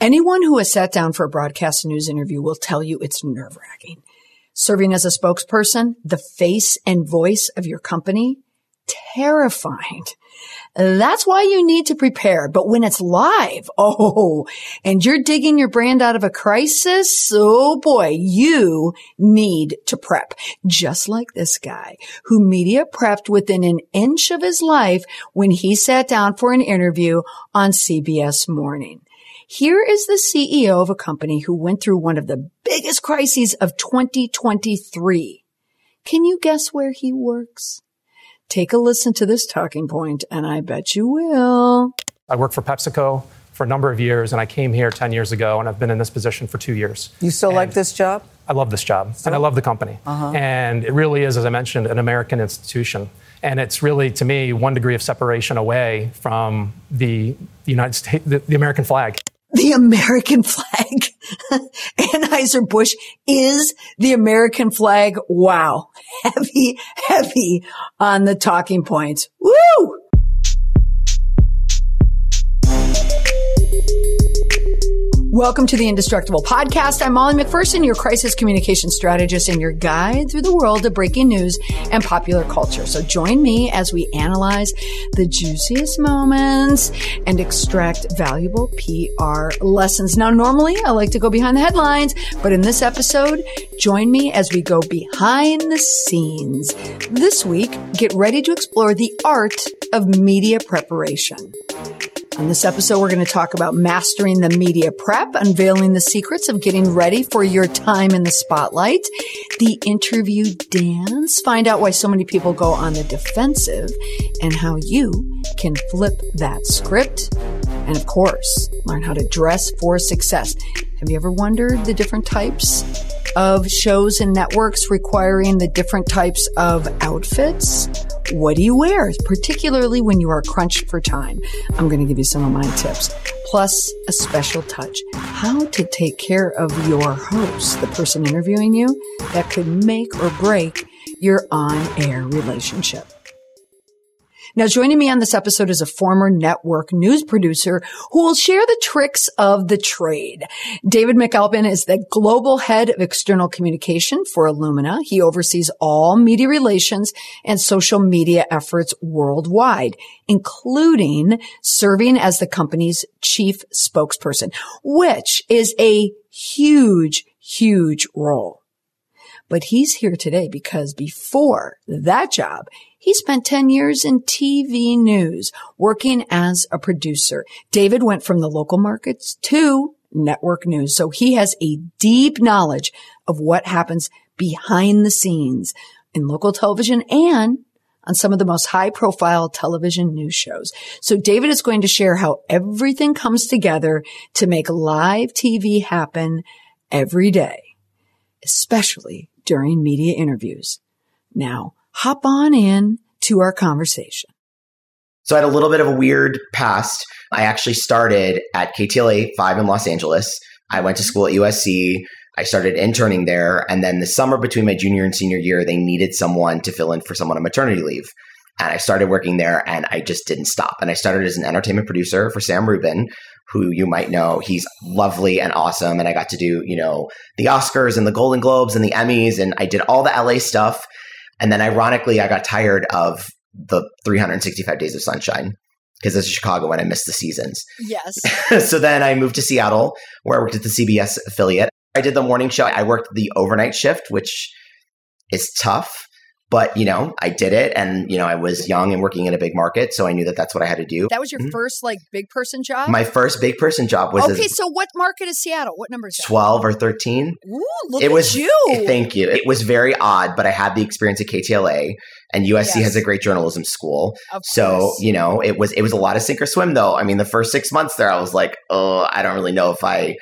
Anyone who has sat down for a broadcast news interview will tell you it's nerve wracking. Serving as a spokesperson, the face and voice of your company, terrifying. That's why you need to prepare. But when it's live, oh, and you're digging your brand out of a crisis, oh boy, you need to prep. Just like this guy who media prepped within an inch of his life when he sat down for an interview on CBS Morning. Here is the CEO of a company who went through one of the biggest crises of 2023. Can you guess where he works? Take a listen to this talking point, and I bet you will. I worked for PepsiCo for a number of years, and I came here 10 years ago, and I've been in this position for two years. You still and like this job? I love this job, and I love the company. Uh-huh. And it really is, as I mentioned, an American institution. And it's really, to me, one degree of separation away from the United States, the, the American flag the American flag. Anheuser-Busch is the American flag. Wow. Heavy, heavy on the talking points. Woo! Welcome to the Indestructible Podcast. I'm Molly McPherson, your crisis communication strategist and your guide through the world of breaking news and popular culture. So join me as we analyze the juiciest moments and extract valuable PR lessons. Now, normally I like to go behind the headlines, but in this episode, join me as we go behind the scenes. This week, get ready to explore the art of media preparation. On this episode, we're going to talk about mastering the media prep, unveiling the secrets of getting ready for your time in the spotlight, the interview dance, find out why so many people go on the defensive, and how you can flip that script. And of course, learn how to dress for success. Have you ever wondered the different types of shows and networks requiring the different types of outfits? What do you wear, particularly when you are crunched for time? I'm going to give you some of my tips. Plus, a special touch how to take care of your host, the person interviewing you, that could make or break your on air relationship. Now, joining me on this episode is a former network news producer who will share the tricks of the trade. David McAlpine is the global head of external communication for Illumina. He oversees all media relations and social media efforts worldwide, including serving as the company's chief spokesperson, which is a huge, huge role. But he's here today because before that job, he spent 10 years in TV news working as a producer. David went from the local markets to network news. So he has a deep knowledge of what happens behind the scenes in local television and on some of the most high profile television news shows. So David is going to share how everything comes together to make live TV happen every day, especially during media interviews. Now, hop on in to our conversation. So I had a little bit of a weird past. I actually started at KTLA 5 in Los Angeles. I went to school at USC. I started interning there. And then the summer between my junior and senior year, they needed someone to fill in for someone on maternity leave. And I started working there and I just didn't stop. And I started as an entertainment producer for Sam Rubin, who you might know. He's lovely and awesome. And I got to do, you know, the Oscars and the Golden Globes and the Emmys. And I did all the LA stuff. And then ironically, I got tired of the 365 days of sunshine because it's Chicago and I missed the seasons. Yes. so then I moved to Seattle where I worked at the CBS affiliate. I did the morning show. I worked the overnight shift, which is tough but you know i did it and you know i was young and working in a big market so i knew that that's what i had to do. That was your mm-hmm. first like big person job? My first big person job was okay so what market is seattle? What number is that? 12 or 13 Ooh, look it was you. Thank you. It was very odd but i had the experience at ktla and usc yes. has a great journalism school. So you know it was it was a lot of sink or swim though. I mean the first six months there i was like oh i don't really know if i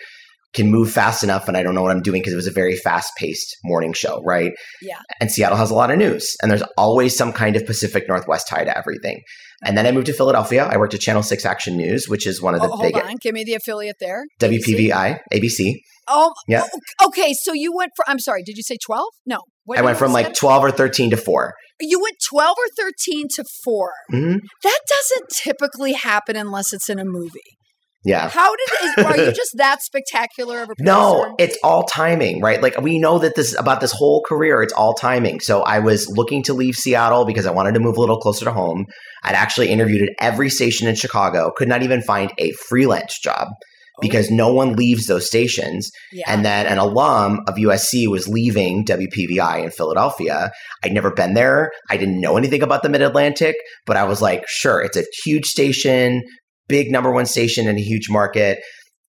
can move fast enough and I don't know what I'm doing because it was a very fast paced morning show, right? Yeah. And Seattle has a lot of news and there's always some kind of Pacific Northwest tie to everything. And then I moved to Philadelphia. I worked at Channel 6 Action News, which is one of the oh, big. Hold on. Give me the affiliate there. WPVI, ABC. Oh, yeah. Oh, okay. So you went from, I'm sorry, did you say 12? No. What I went from like 12 or 13 to 4. You went 12 or 13 to 4. Mm-hmm. That doesn't typically happen unless it's in a movie. Yeah. How did is, are you just that spectacular of a producer? No, it's all timing, right? Like we know that this about this whole career, it's all timing. So I was looking to leave Seattle because I wanted to move a little closer to home. I'd actually interviewed at every station in Chicago, could not even find a freelance job oh. because no one leaves those stations. yeah. And then an alum of USC was leaving WPVI in Philadelphia. I'd never been there. I didn't know anything about the Mid Atlantic, but I was like, sure, it's a huge station, big number one station in a huge market.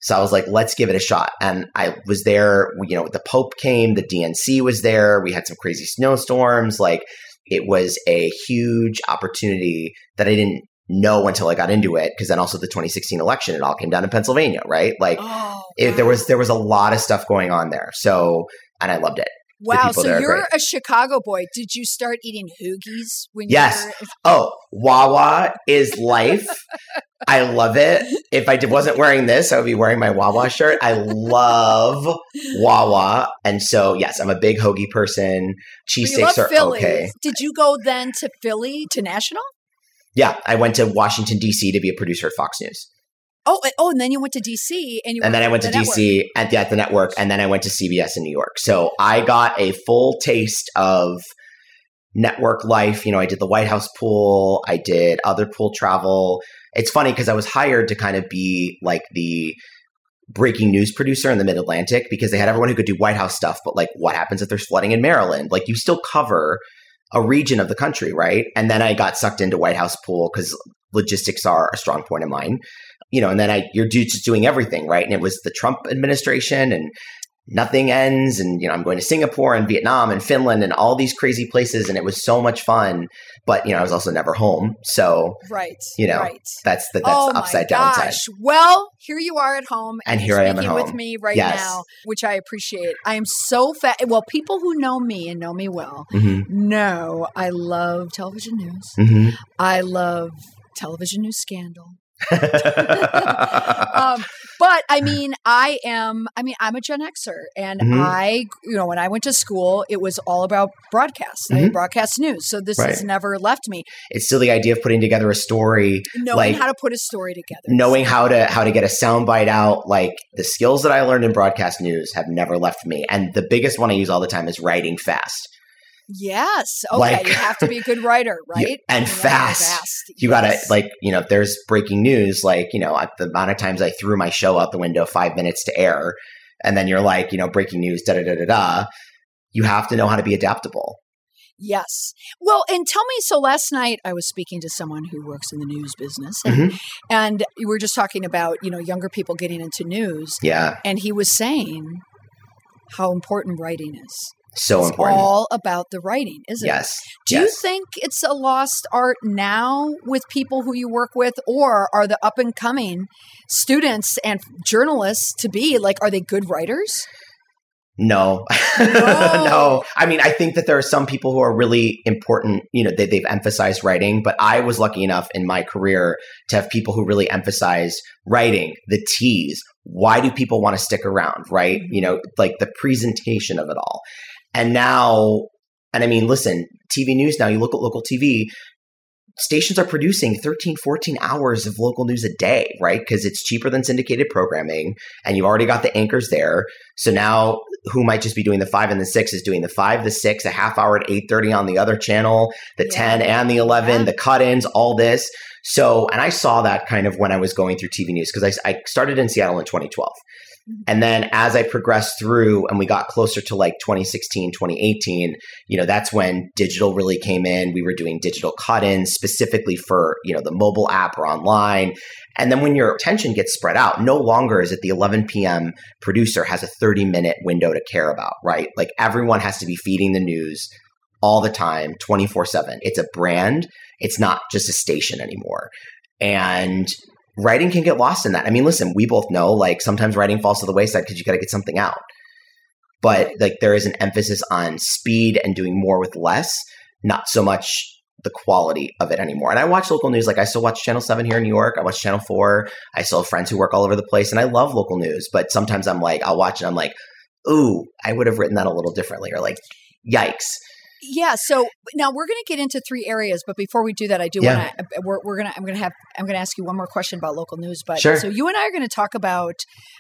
So I was like, let's give it a shot. And I was there, you know, the Pope came, the DNC was there. We had some crazy snowstorms. Like it was a huge opportunity that I didn't know until I got into it. Cause then also the 2016 election, it all came down in Pennsylvania, right? Like oh, it, there was there was a lot of stuff going on there. So and I loved it. Wow. So you're a Chicago boy. Did you start eating hoagies when Yes. you were? Oh, Wawa is life. I love it. If I did, wasn't wearing this, I would be wearing my Wawa shirt. I love Wawa, and so yes, I'm a big hoagie person. Cheesesteaks are Philly. okay. Did you go then to Philly to national? Yeah, I went to Washington D.C. to be a producer at Fox News, Oh, and- oh, and then you went to DC, and you and then I went to network. D.C. at the, at the network, and then I went to CBS in New York. So I got a full taste of network life. You know, I did the White House pool, I did other pool travel. It's funny because I was hired to kind of be like the breaking news producer in the Mid Atlantic because they had everyone who could do White House stuff, but like what happens if there's flooding in Maryland? Like you still cover a region of the country, right? And then I got sucked into White House pool because logistics are a strong point of mine. You know, and then I you're just doing everything, right? And it was the Trump administration and nothing ends and you know i'm going to singapore and vietnam and finland and all these crazy places and it was so much fun but you know i was also never home so Right. You know, Right. that's the that's oh the upside down side. Well, here you are at home, And you're here I am at speaking with me right Yes. now, which I appreciate. I am so fat. Well, people who know me and know me well hmm know I love television news. hmm I love television news scandal. um, but I mean, I am. I mean, I'm a Gen Xer, and Mhm. I, you know, when I went to school, it was all about broadcast, I Mhm. broadcast news. So this has never left me. it's still the idea of putting together a story Knowing Like, how to put a story together, knowing how to how to get a soundbite out like the skills that i learned in broadcast news have never left me and the biggest one i use all the time is writing fast Yes. Okay. Like- you have to be a good writer, right? and You write fast. you gotta like you know there's breaking news like you know at the amount of times i threw my show out the window five minutes to air and then you're like you know breaking news da da da da da you have to know how to be adaptable Yes. Well, and tell me. So last night I was speaking to someone who works in the news business, and, Mm-hmm. and we were just talking about you know younger people getting into news, yeah and he was saying how important writing is. So it's important all about the writing, isn't it? yes Do you think it's a lost art now with people who you work with, or are the up and coming students and journalists to be like, are they good writers? No. No. no. I mean, I think that there are some people who are really important, you know, they, they've emphasized writing, but I was lucky enough in my career to have people who really emphasize writing, the T's. Why do people want to stick around, right? Mm-hmm. You know, like the presentation of it all. And now, and I mean, listen, TV news now, you look at local TV, stations are producing 13, 14 hours of local news a day, right? Because it's cheaper than syndicated programming and you've already got the anchors there. So now who might just be doing the five and the six is doing the five, the six, a half hour at 8.30 on the other channel, the Yeah. 10 and the 11, Yeah. the cut-ins, all this. So, and I saw that kind of when I was going through TV news because I, I started in Seattle in 2012. And then as I progressed through and we got closer to like 2016, 2018, you know, that's when digital really came in. We were doing digital cut-ins specifically for, you know, the mobile app or online. And then when your attention gets spread out, no longer is it the 11 p.m. producer has a 30 minute window to care about, right? Like everyone has to be feeding the news all the time, 24 7. It's a brand, it's not just a station anymore. And writing can get lost in that. I mean, listen, we both know like sometimes writing falls to the wayside because you got to get something out. But like there is an emphasis on speed and doing more with less, not so much the quality of it anymore. And I watch local news. Like I still watch Channel 7 here in New York. I watch Channel 4. I still have friends who work all over the place and I love local news. But sometimes I'm like, I'll watch it. I'm like, ooh, I would have written that a little differently or like, yikes. Yeah. So now we're going to get into three areas, but before we do that, I do Yeah. want to. We're, we're gonna. I'm gonna have. I'm gonna ask you one more question about local news. But Sure. so you and I are going to talk about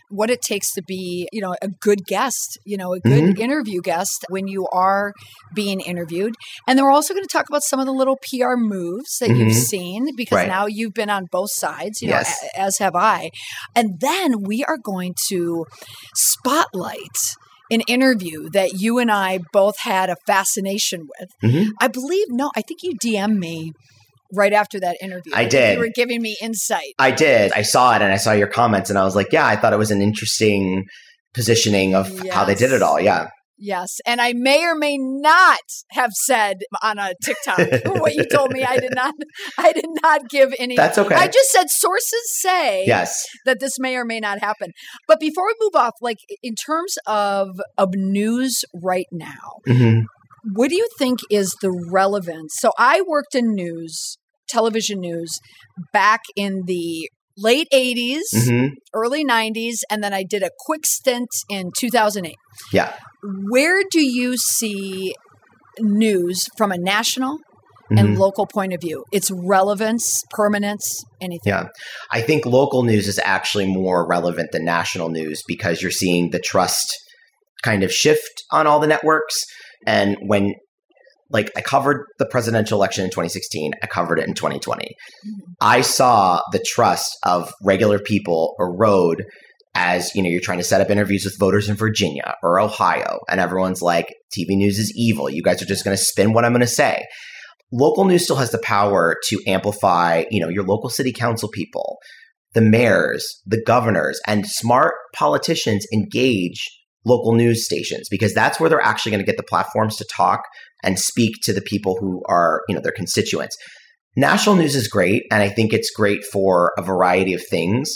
what it takes to be, you know, a good guest. You know, a good Mm-hmm. interview guest when you are being interviewed, and then we're also going to talk about some of the little PR moves that you've Mhm. seen because Right. now you've been on both sides. You Yes. know, as have I, and then we are going to spotlight. An interview that you and I both had a fascination with. Mhm. I believe no, I think you DM'd me right after that interview. I did. You were giving me insight. I did. I saw it and I saw your comments and I was like, yeah, I thought it was an interesting positioning of how they did it all. Yeah. Yes, and I may or may not have said on a TikTok what you told me. I did not. I did not give any. That's okay. I just said sources say yes. that this may or may not happen. But before we move off, like in terms of of news right now, hmm what do you think is the relevance? So I worked in news, television news, back in the late 80s, hmm early 90s, and then I did a quick stint in 2008. Yeah. Where do you see news from a national and Mhm. local point of view? Its relevance, permanence, anything? Yeah. I think local news is actually more relevant than national news because you're seeing the trust kind of shift on all the networks. And when, like, I covered the presidential election in 2016, I covered it in 2020. Mm-hmm. I saw the trust of regular people erode as you know you're trying to set up interviews with voters in Virginia or Ohio and everyone's like TV news is evil. You guys are just going to spin what I'm going to say. Local news still has the power to amplify you know your local city council people the mayors the governors and smart politicians engage local news stations because that's where they're actually going to get the platforms to talk and speak to the people who are you know their constituents national news is great and i think it's great for a variety of things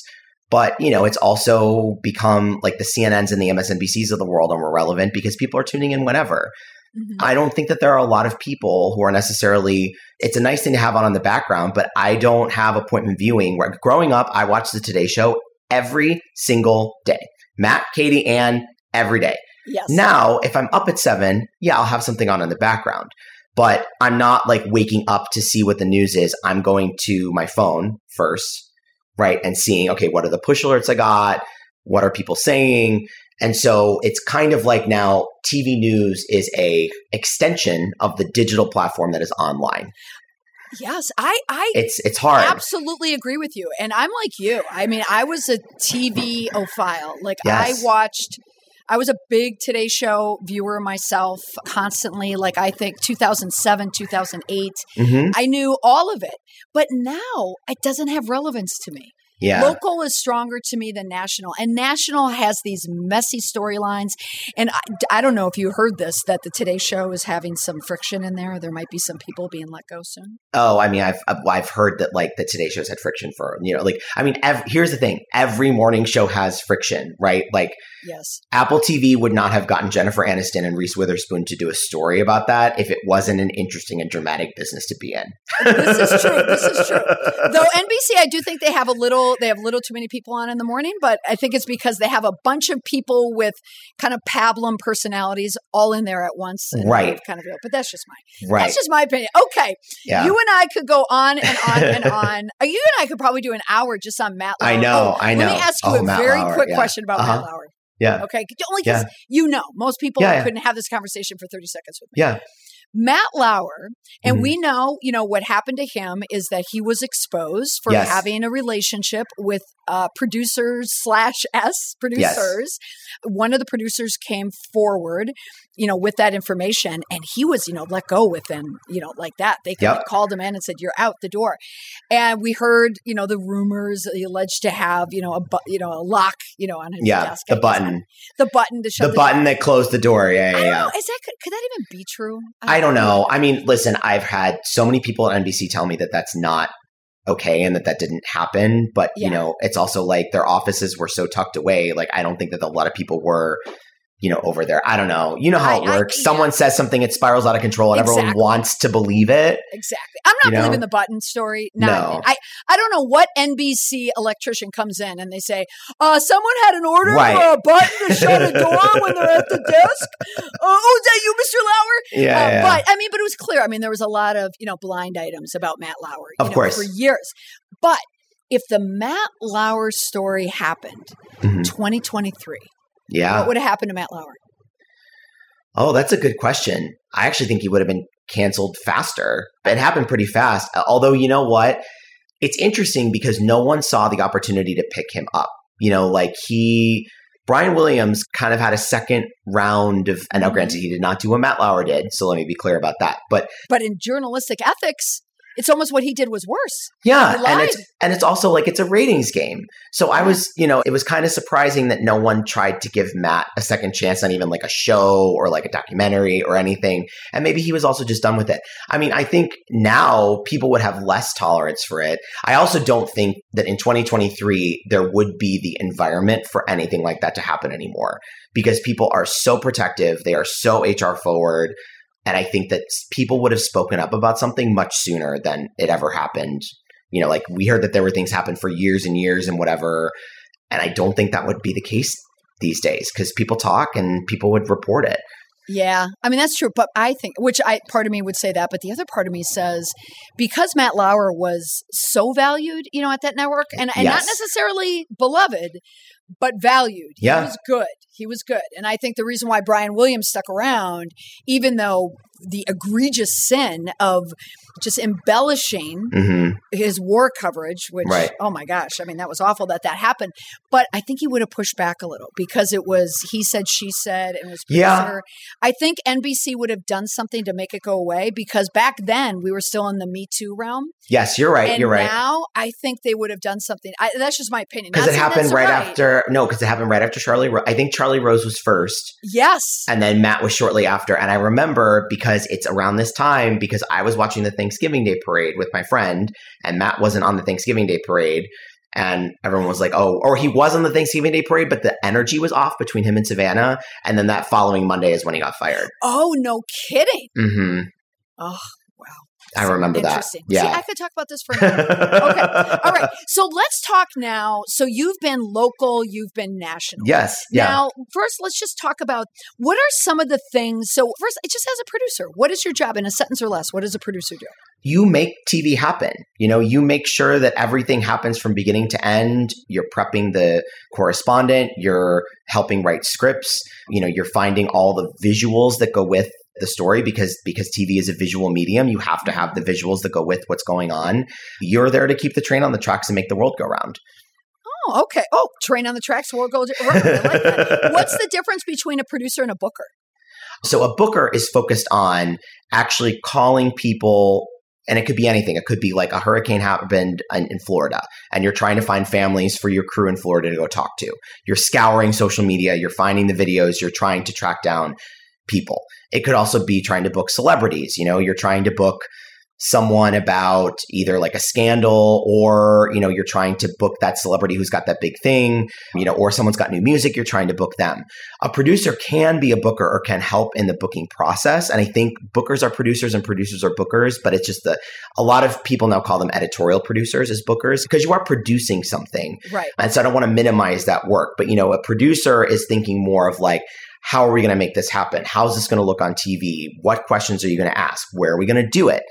but you know it's also become like the cnn's and the msnbcs of the world are more relevant because people are tuning in whenever Mhm. I don't think that there are a lot of people who are necessarily. It's a nice thing to have on in the background, but I don't have appointment viewing. Where growing up, I watched the Today Show every single day. Matt, Katie, Ann, every day. Yes. Now, if I'm up at seven, yeah, I'll have something on in the background. But I'm not like waking up to see what the news is. I'm going to my phone first, right? And seeing, okay, what are the push alerts I got? What are people saying? And so it's kind of like now TV news is a extension of the digital platform that is online. Yes, I, I It's it's hard. absolutely agree with you. And I'm like you. I mean, I was a TV ophile. Like Yes. I watched I was a big Today Show viewer myself constantly. Like I think 2007, 2008. hmm I knew all of it. But now it doesn't have relevance to me. Yeah. Local is stronger to me than national. And national has these messy storylines. And I, I don't know if you heard this that the Today Show is having some friction in there. There might be some people being let go soon. Oh, I mean, I've I've- heard that like the Today Show's had friction for you know, like I mean, ev- here's the thing: every morning show has friction, right? Like Yes. Apple TV would not have gotten Jennifer Aniston and Reese Witherspoon to do a story about that if it wasn't an interesting and dramatic business to be in. This is true. This is true. Though NBC, I do think they have a little, they have a little too many people on in the morning, but I think it's because they have a bunch of people with kind of pablum personalities all in there at once. Right. Kind of, but that's just my, right? that's just my opinion. Okay. yeah. You and I could go on and on and on. Uh, You and I could probably do an hour just on Matt Lauer. I know, Oh, I know. Let me ask you Oh, a Matt very Lauer, quick yeah. question about Matt Uh-huh. Lauer. yeah. Okay. Only because you know, most people Yeah, yeah. couldn't have this conversation for 30 seconds with me. Yeah. Matt Lauer, and Mhm. we know, you know, what happened to him is that he was exposed for Yes. having a relationship with uh, producers slash S producers. Yes. One of the producers came forward, you know, with that information, and he was, you know, let go within, you know, like that. They Yep. called him in and said, "You're out the door." And we heard, you know, the rumors he alleged to have, you know, a bu- you know a lock, you know, on his Yeah. desk. The button. the button to shut The button that closed the door. Yeah. Yeah. yeah. know. Is that could, could that even be true? I don't know. I mean, listen, I've had so many people at NBC tell me that that's not okay and that that didn't happen. But, Yeah. you know, it's also like their offices were so tucked away. Like, I don't think that a lot of people were, you know, over there. I don't know. You know how it I- I- works. yeah. Someone says something, it spirals out of control, and everyone wants to believe it. Exactly. I'm not You know? believing the button story. Not, No. I, I don't know what NBC electrician comes in and they say, uh, someone had an order Right. for a button to shut a door when they're at the desk. Uh, oh, is that you, Mr. Lauer? Yeah, Uh, yeah. But I mean, but it was clear. I mean, there was a lot of you know blind items about Matt Lauer, Of know, course. for years. But if the Matt Lauer story happened, Mhm. 2023, yeah. what would have happened to Matt Lauer? Oh, that's a good question. I actually think he would have been canceled faster. It happened pretty fast. Although, you know what? It's interesting because no one saw the opportunity to pick him up. You know, like he, Brian Williams kind of had a second round of, and now mm-hmm. granted, he did not do what Matt Lauer did. So let me be clear about that. But But in journalistic ethics, it's almost what he did was worse. yeah, and it's, and it's also like it's a ratings game. So I was, you know, it was kind of surprising that no one tried to give Matt a second chance on even like a show or like a documentary or anything. And maybe he was also just done with it. I mean, I think now people would have less tolerance for it. I also don't think that in 2023 there would be the environment for anything like that to happen anymore because people are so protective, they are so HR forward. And I think that people would have spoken up about something much sooner than it ever happened you know, like we heard that there were things happen for years and years and whatever. And I don't think that would be the case these days because people talk and people would report it. Yeah, I mean that's true, but I think, which I part of me would say that, but the other part of me says because Matt Lauer was so valued, you know, at that network, and, and not necessarily beloved, but valued. He Yeah. was good. He was good, and I think the reason why Brian Williams stuck around, even though the egregious sin of just embellishing hmm his war coverage, which Right. oh my gosh, I mean that was awful that that happened. But I think he would have pushed back a little because it was he said she said and it was Yeah. I think NBC would have done something to make it go away because back then we were still in the Me Too realm, Yes, you're right. and you're right. now I think they would have done something. I, that's just my opinion. Because it happened that's right, after, no, because it happened right after Charlie. Ro- I think Charlie Rose was first, Yes, and then Matt was shortly after. And I remember because it's around this time because I was watching the Thanksgiving Day parade with my friend, and Matt wasn't on the Thanksgiving Day parade. And everyone was like, oh, or he was on the Thanksgiving Day parade, but the energy was off between him and Savannah. And then that following Monday is when he got fired. Oh no, kidding. Mm-hmm. Oh. I remember that. Yeah. See, I could talk about this for an hour. okay. All right. So let's talk now. So you've been local, you've been national. Yes. Yeah. Now, first, let's just talk about what are some of the things. So, first, just as a producer, what is your job in a sentence or less? What does a producer do? you make TV happen. You know, you make sure that everything happens from beginning to end. You're prepping the correspondent, you're helping write scripts, you know, you're finding all the visuals that go with the story because because TV is a visual medium, you have to have the visuals that go with what's going on. You're there to keep the train on the tracks and make the world go round. Oh, okay. Oh, train on the tracks, world goes. Like. What's the difference between a producer and a booker? So a booker is focused on actually calling people and it could be anything. It could be like a hurricane happened in, in Florida and you're trying to find families for your crew in Florida to go talk to. You're scouring social media, you're finding the videos, you're trying to track down people. It could also be trying to book celebrities, you know, you're trying to book someone about either like a scandal or you know you're trying to book that celebrity who's got that big thing you know or someone's got new music you're trying to book them a producer can be a booker or can help in the booking process and i think bookers are producers and producers are bookers but it's just that a lot of people now call them editorial producers as bookers because you are producing something Right. and so i don't want to minimize that work but you know a producer is thinking more of like how are we going to make this happen? How's this going to look on tv what questions are you going to ask? Where are we going to do it?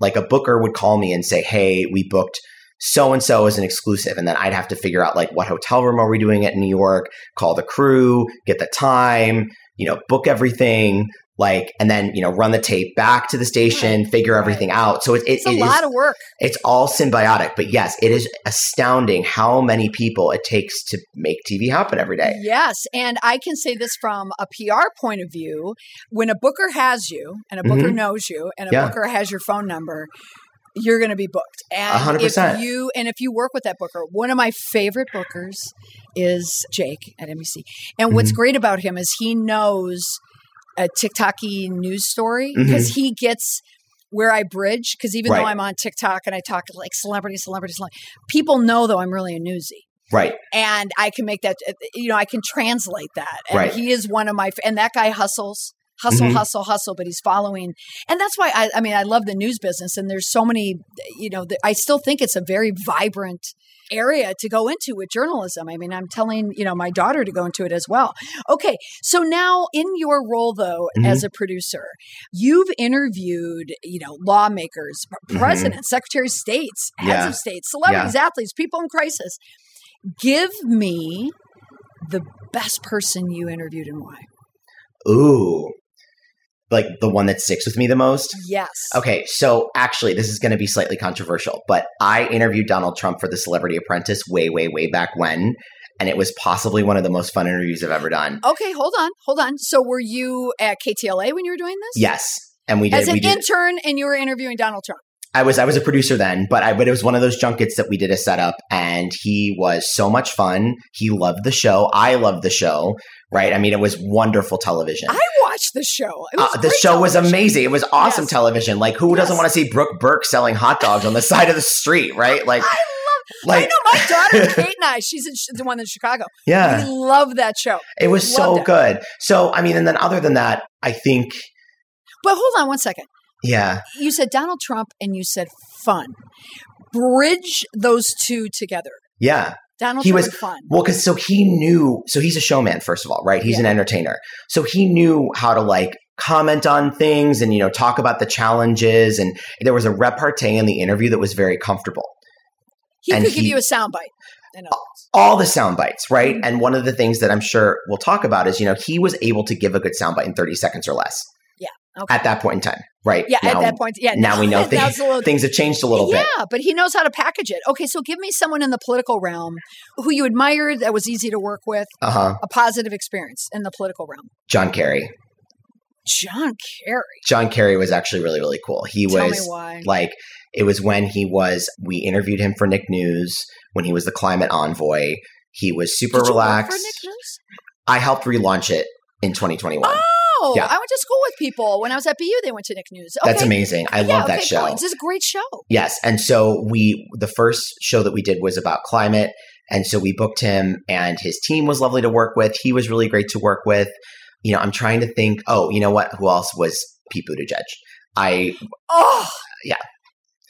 Like a booker would call me and say hey we booked so and so as an exclusive and then i'd have to figure out like what hotel room are we doing at new york? Call the crew get the time you know book everything like and then you know run the tape back to the station Right, figure right. everything out so it, it, It's a it is- lot of work. it's all symbiotic but yes it is astounding how many people it takes to make tv happen every day Yes. And I can say this from a PR point of view when a booker has you and a booker knows you and a Mm-hmm. Yeah. booker has your phone number, you're going to be booked. And hundred percent. if you and if you work with that booker, one of my favorite bookers is Jake at NBC. And what's Mm-hmm. great about him is he knows a TikToky news story Mm-hmm. because he gets where I bridge because even though I'm on TikTok and I talk like celebrity, celebrity, celebrity, people know though I'm really a newsie. Right. and I can make that. uh, You know, I can translate that. And Right. he is one of my. And that guy hustles. Hustle, Mhm. hustle, hustle, but he's following, and that's why I. I mean, I love the news business, and there's so many. You know, the, I still think it's a very vibrant area to go into with journalism. I mean, I'm telling you know my daughter to go into it as well. Okay, so now in your role though Mhm. as a producer, you've interviewed you know lawmakers, Mhm. presidents, secretaries of states, heads Yeah. of states, celebrities, athletes, people in crisis. Give me the best person you interviewed and why. Ooh. Like the one that sticks with me the most? Yes. Okay, so actually, this is going to be slightly controversial, but I interviewed Donald Trump for The Celebrity Apprentice way, way, way back when, and it was possibly one of the most fun interviews I've ever done. Okay, hold on, hold on. So were you at KTLA when you were doing this? Yes, and we did. As an did. intern, and you were interviewing Donald Trump. I was I was a producer then, but I but it was one of those junkets that we did a setup, and he was so much fun. He loved the show. I loved the show. Right? I mean, it was wonderful television. I watched the show. It was Uh, the show was amazing. It was awesome Yes. television. Like, who doesn't want to see Brooke Burke selling hot dogs on the side of the street? Right? Like, I love. like I know my daughter Kate and I. She's in, the one in Chicago. yeah. We love that show. It was so it. good. So, I mean, and then other than that, I think, But hold on one second. yeah, You said Donald Trump, and you said fun. Bridge those two together. yeah. Donald He Trump was- fun. Well, because so he knew, so he's a showman, first of all, right? He's an entertainer. So he knew how to like comment on things and, you know, talk about the challenges. And there was a repartee in the interview that was very comfortable. He and could give you a soundbite. All the sound bites, right? Mhm. And one of the things that I'm sure we'll talk about is, you know, he was able to give a good soundbite in 30 seconds or less Okay. at that point in time, right? yeah, Now- at that point, yeah. now we know things, little things have changed a little yeah, bit. Yeah, but he knows how to package it. Okay, so give me someone in the political realm who you admired that was easy to work with, Uh huh. a positive experience in the political realm. John Kerry. John Kerry. John Kerry was actually really, really cool. He Tell was like, it was when he was, we interviewed him for Nick News when he was the climate envoy. He was super Did relaxed. for Nick News? I helped relaunch it in 2021. Oh, Oh, yeah. I went to school with people when I was at BU. They went to Nick News. Okay. That's amazing. I Yeah, love that okay, show. cool. This is a great show. Yes. And so we, the first show that we did was about climate. And so we booked him and his team was lovely to work with. He was really great to work with. You know, I'm trying to think, oh, you know what? Who else was Pete Buttigieg? I Oh, Yeah.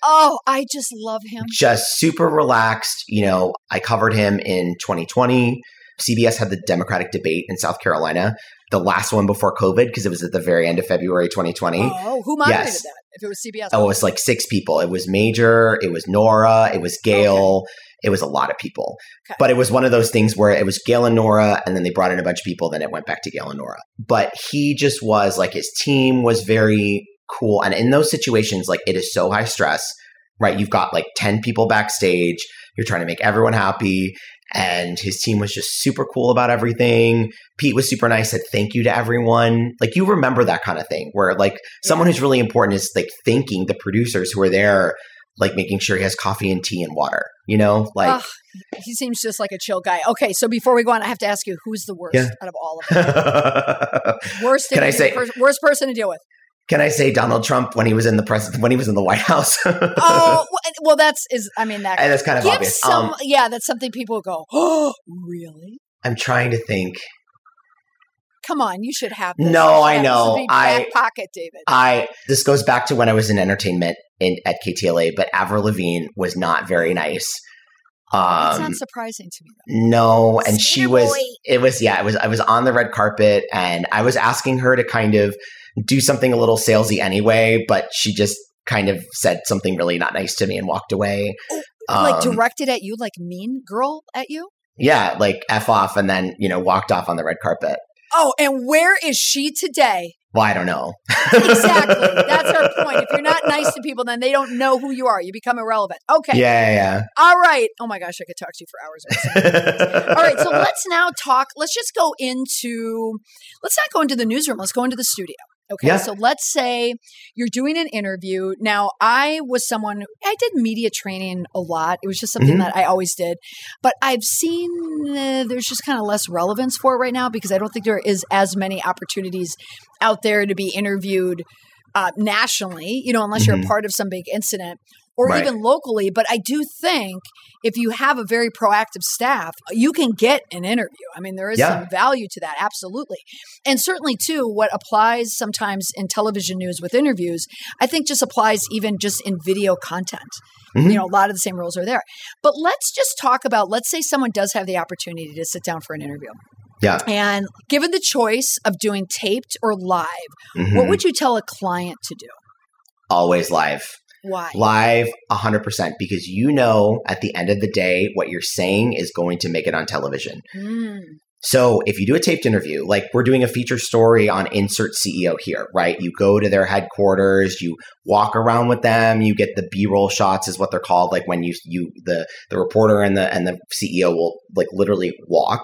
Oh, I just love him. just super relaxed. You know, I covered him in 2020. CBS had the Democratic debate in South Carolina, the last one before COVID, because it was at the very end of February 2020. Oh, who moderated Yes. that? If it was CBS. Oh, it was like six people. It was Major, it was Nora, it was Gail, it was a lot of people. Okay. But it was one of those things where it was Gail and Nora, and then they brought in a bunch of people, then it went back to Gail and Nora. But he just was like his team was very cool. And in those situations, like it is so high stress, right? You've got like 10 people backstage, you're trying to make everyone happy. And his team was just super cool about everything. Pete was super nice, said thank you to everyone. Like you remember that kind of thing where like someone who's really important is like thanking the producers who are there, like making sure he has coffee and tea and water, you know? Like, he seems just like a chill guy. Okay, so before we go on, I have to ask you, who's the worst Yeah. out of all of them? Worst, Can I say- worst person to deal with? Can I say Donald Trump when he was in the press, when he was in the White House? Oh, well, well, that's is. I mean, that and that's kind of obvious. some. Um, yeah, that's something people go. Oh, really? I'm trying to think. Come on, you should have. This. No, should I have this know. to I- back pocket, David. I this goes back to when I was in entertainment in at KTLA, but Avril Lavigne was not very nice. That's Um, not surprising to me. Though. no, and she was. boy. It was yeah. It was. I was on the red carpet, and I was asking her to kind of do something a little salesy anyway, but she just kind of said something really not nice to me and walked away. like Um, directed at you, like mean girl at you. yeah, like f off, and then you know walked off on the red carpet. Oh, and where is she today? Well, I don't know. Exactly. That's our point. If you're not nice to people, then they don't know who you are. You become irrelevant. Okay. Yeah, yeah. All right. Oh my gosh, I could talk to you for hours. All right. So let's now talk. Let's just go into, let's not go into the newsroom. Let's go into the studio. Okay. Yeah. So let's say you're doing an interview. Now, I was someone, I did media training a lot. It was just something Mhm. that I always did. But I've seen uh, there's just kind of less relevance for it right now because I don't think there is as many opportunities out there to be interviewed uh, nationally, you know, unless you're a Mhm. part of some big incident. Or Right. even locally. But I do think if you have a very proactive staff, you can get an interview. I mean, there is Yeah. some value to that, absolutely. And certainly, too, what applies sometimes in television news with interviews, I think just applies even just in video content. Mhm. You know, a lot of the same rules are there. But let's just talk about let's say someone does have the opportunity to sit down for an interview. Yeah. And given the choice of doing taped or live, Mhm. what would you tell a client to do? Always live. Why? Live 100% because you know at the end of the day what you're saying is going to make it on television. Mm, So if you do a taped interview, like we're doing a feature story on Insert CEO here, right? You go to their headquarters, you walk around with them, you get the B-roll shots is what they're called. Like when you you the the reporter and the and the CEO will like literally walk.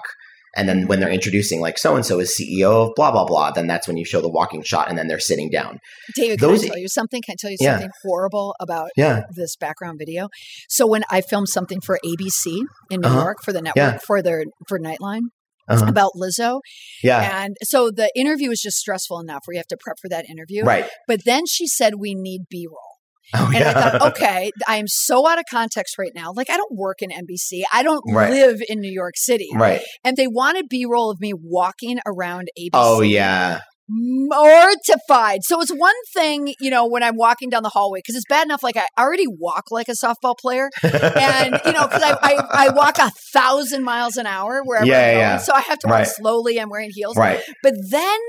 And then when they're introducing like so and so is CEO of blah blah blah, then that's when you show the walking shot and then they're sitting down. David, can I tell you something? Can I tell you Yeah. something horrible about Yeah. this background video? So when I filmed something for ABC in New Uh-huh. York for the network Yeah. for their for Nightline Uh-huh. about Lizzo, Yeah. and so the interview was just stressful enough where you have to prep for that interview. Right. But then she said we need B roll. Oh, And yeah. I thought, okay, I am so out of context right now. Like, I don't work in NBC. I don't Right. live in New York City. Right. And they wanted B roll of me walking around ABC. Oh yeah. Mortified. So it's one thing, you know, when I'm walking down the hallway, because it's bad enough, like I already walk like a softball player. And, you know, because I, I, I walk a thousand miles an hour wherever Yeah, I'm going. yeah. So I have to walk Right. slowly. I'm wearing heels. right. But then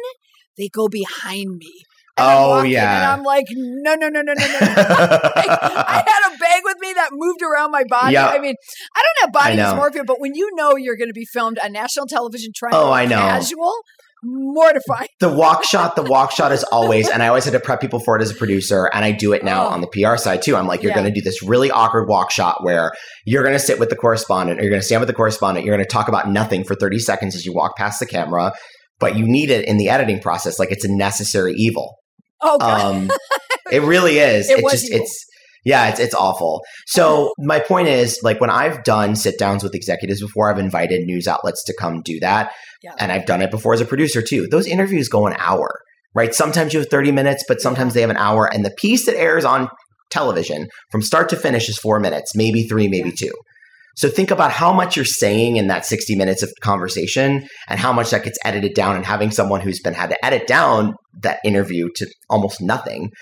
they go behind me. Oh, yeah. And I'm like, no, no, no, no, no, no. I had a bag with me that moved around my body. Yeah. I mean, I don't have body dysmorphia, but when you know you're going to be filmed on national television trying Oh, to I know. casual, mortifying. the walk shot, the walk shot is always, and I always had to prep people for it as a producer, and I do it now Oh. on the PR side too. I'm like, you're Yeah. going to do this really awkward walk shot where you're going to sit with the correspondent, or you're going to stand with the correspondent, you're going to talk about nothing for 30 seconds as you walk past the camera, but you need it in the editing process, like it's a necessary evil. Oh. Um, it really is. It It, just evil. it's yeah, it's it's awful. So my point is, like when I've done sit downs with executives before, I've invited news outlets to come do that, Yeah. and I've done it before as a producer too. Those interviews go an hour, right? Sometimes you have thirty minutes, but sometimes they have an hour, and the piece that airs on television from start to finish is four minutes, maybe three, maybe two. So think about how much you're saying in that 60 minutes of conversation and how much that gets edited down and having someone who's been had to edit down that interview to almost nothing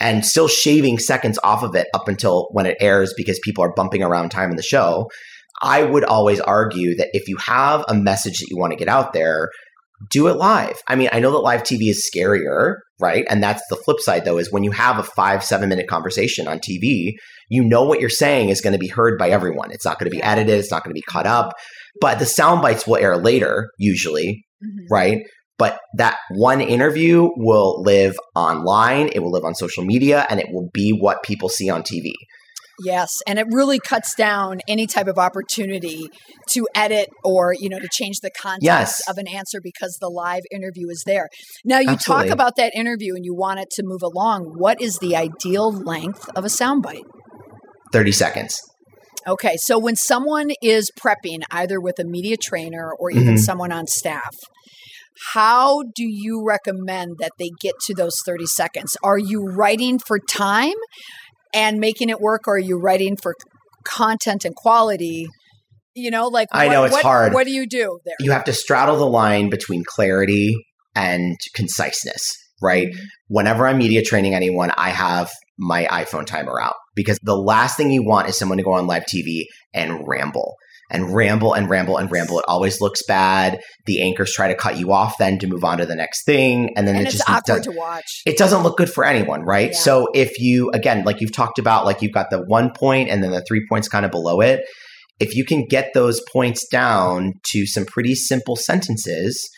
and still shaving seconds off of it up until when it airs because people are bumping around time in the show. I would always argue that if you have a message that you want to get out there, do it live. I mean, I know that live TV is scarier, right? And that's the flip side, though, is when you have a five, seven minute conversation on TV, you know what you're saying is going to be heard by everyone. It's not going to be edited, it's not going to be cut up, but the sound bites will air later, usually, Mhm. right? But that one interview will live online, it will live on social media, and it will be what people see on TV. Yes, and it really cuts down any type of opportunity to edit or you know to change the context Yes. of an answer because the live interview is there. Now you Absolutely. talk about that interview and you want it to move along. What is the ideal length of a soundbite? 30 seconds. Okay, so when someone is prepping either with a media trainer or even Mhm. someone on staff, how do you recommend that they get to those 30 seconds? Are you writing for time and making it work, or are you writing for content and quality? You know, like I what- know, it's what- hard. What do you do there? You have to straddle the line between clarity and conciseness, right? Whenever I'm media training anyone, I have my iPhone timer out because the last thing you want is someone to go on live TV and ramble and ramble and ramble and ramble. It always looks bad. The anchors try to cut you off then to move on to the next thing. And then and it it's just awkward to watch. it doesn't look good for anyone, right? Yeah. So if you again, like you've talked about, like you've got the one point and then the three points kind of below it. If you can get those points down to some pretty simple sentences,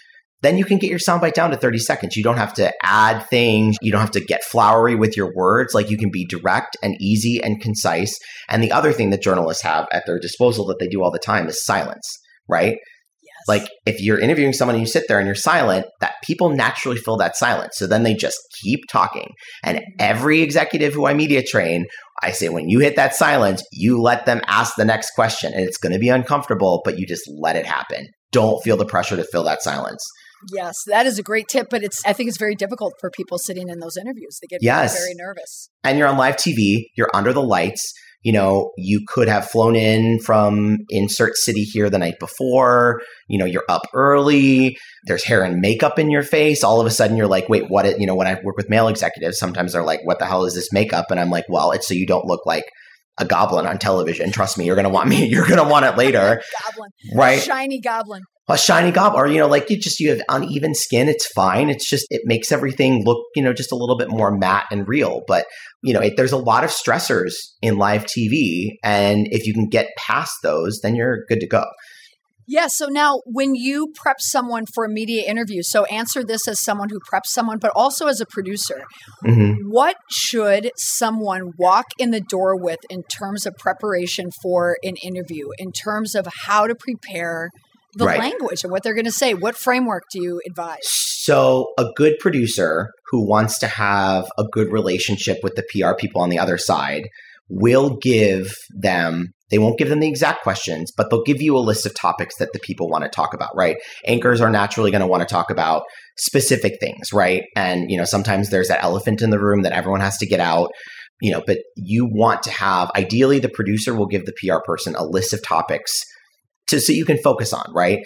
then you can get your soundbite down to 30 seconds. You don't have to add things. You don't have to get flowery with your words. Like you can be direct and easy and concise. And the other thing that journalists have at their disposal that they do all the time is silence, right? Yes. Like if you're interviewing someone and you sit there and you're silent, that people naturally fill that silence. So then they just keep talking. And mm-hmm. every executive who I media train, I say when you hit that silence, you let them ask the next question and it's going to be uncomfortable, but you just let it happen. Don't feel the pressure to fill that silence. Yes, that is a great tip, but it's I think it's very difficult for people sitting in those interviews. They get yes. very nervous. And you're on live TV, you're under the lights. You know, you could have flown in from insert city here the night before. You know, you're up early. There's hair and makeup in your face. All of a sudden, you're like, wait, what? It, you know, when I work with male executives, sometimes they're like, what the hell is this makeup? And I'm like, well, it's so you don't look like a goblin on television. Trust me, you're gonna want me. You're gonna want it later. goblin, right? Shiny goblin. A shiny goblin, or you know, like you just you have uneven skin. It's fine. It's just it makes everything look you know just a little bit more matte and real. But you know, it, there's a lot of stressors in live TV, and if you can get past those, then you're good to go. Yeah. So now, when you prep someone for a media interview, so answer this as someone who preps someone, but also as a producer. Mm-hmm. What should someone walk in the door with in terms of preparation for an interview, in terms of how to prepare the right. language and what they're going to say? What framework do you advise? So, a good producer who wants to have a good relationship with the PR people on the other side will give them they won't give them the exact questions, but they'll give you a list of topics that the people want to talk about, right? Anchors are naturally going to want to talk about specific things, right? And, you know, sometimes there's that elephant in the room that everyone has to get out, you know, but you want to have, ideally, the producer will give the PR person a list of topics to, so you can focus on, right?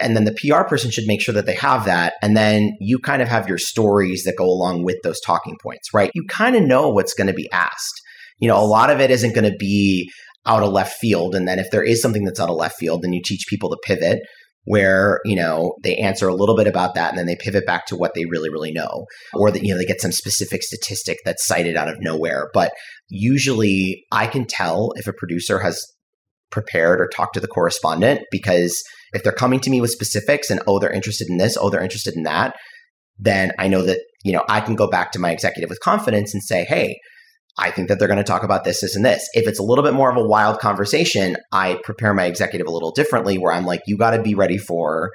And then the PR person should make sure that they have that. And then you kind of have your stories that go along with those talking points, right? You kind of know what's going to be asked. You know, a lot of it isn't going to be, out of left field. And then if there is something that's out of left field, then you teach people to pivot where, you know, they answer a little bit about that and then they pivot back to what they really, really know. Or that, you know, they get some specific statistic that's cited out of nowhere. But usually I can tell if a producer has prepared or talk to the correspondent because if they're coming to me with specifics and oh they're interested in this oh they're interested in that then i know that you know i can go back to my executive with confidence and say hey I think that they're going to talk about this, this, and this. If it's a little bit more of a wild conversation, I prepare my executive a little differently where I'm like, you got to be ready for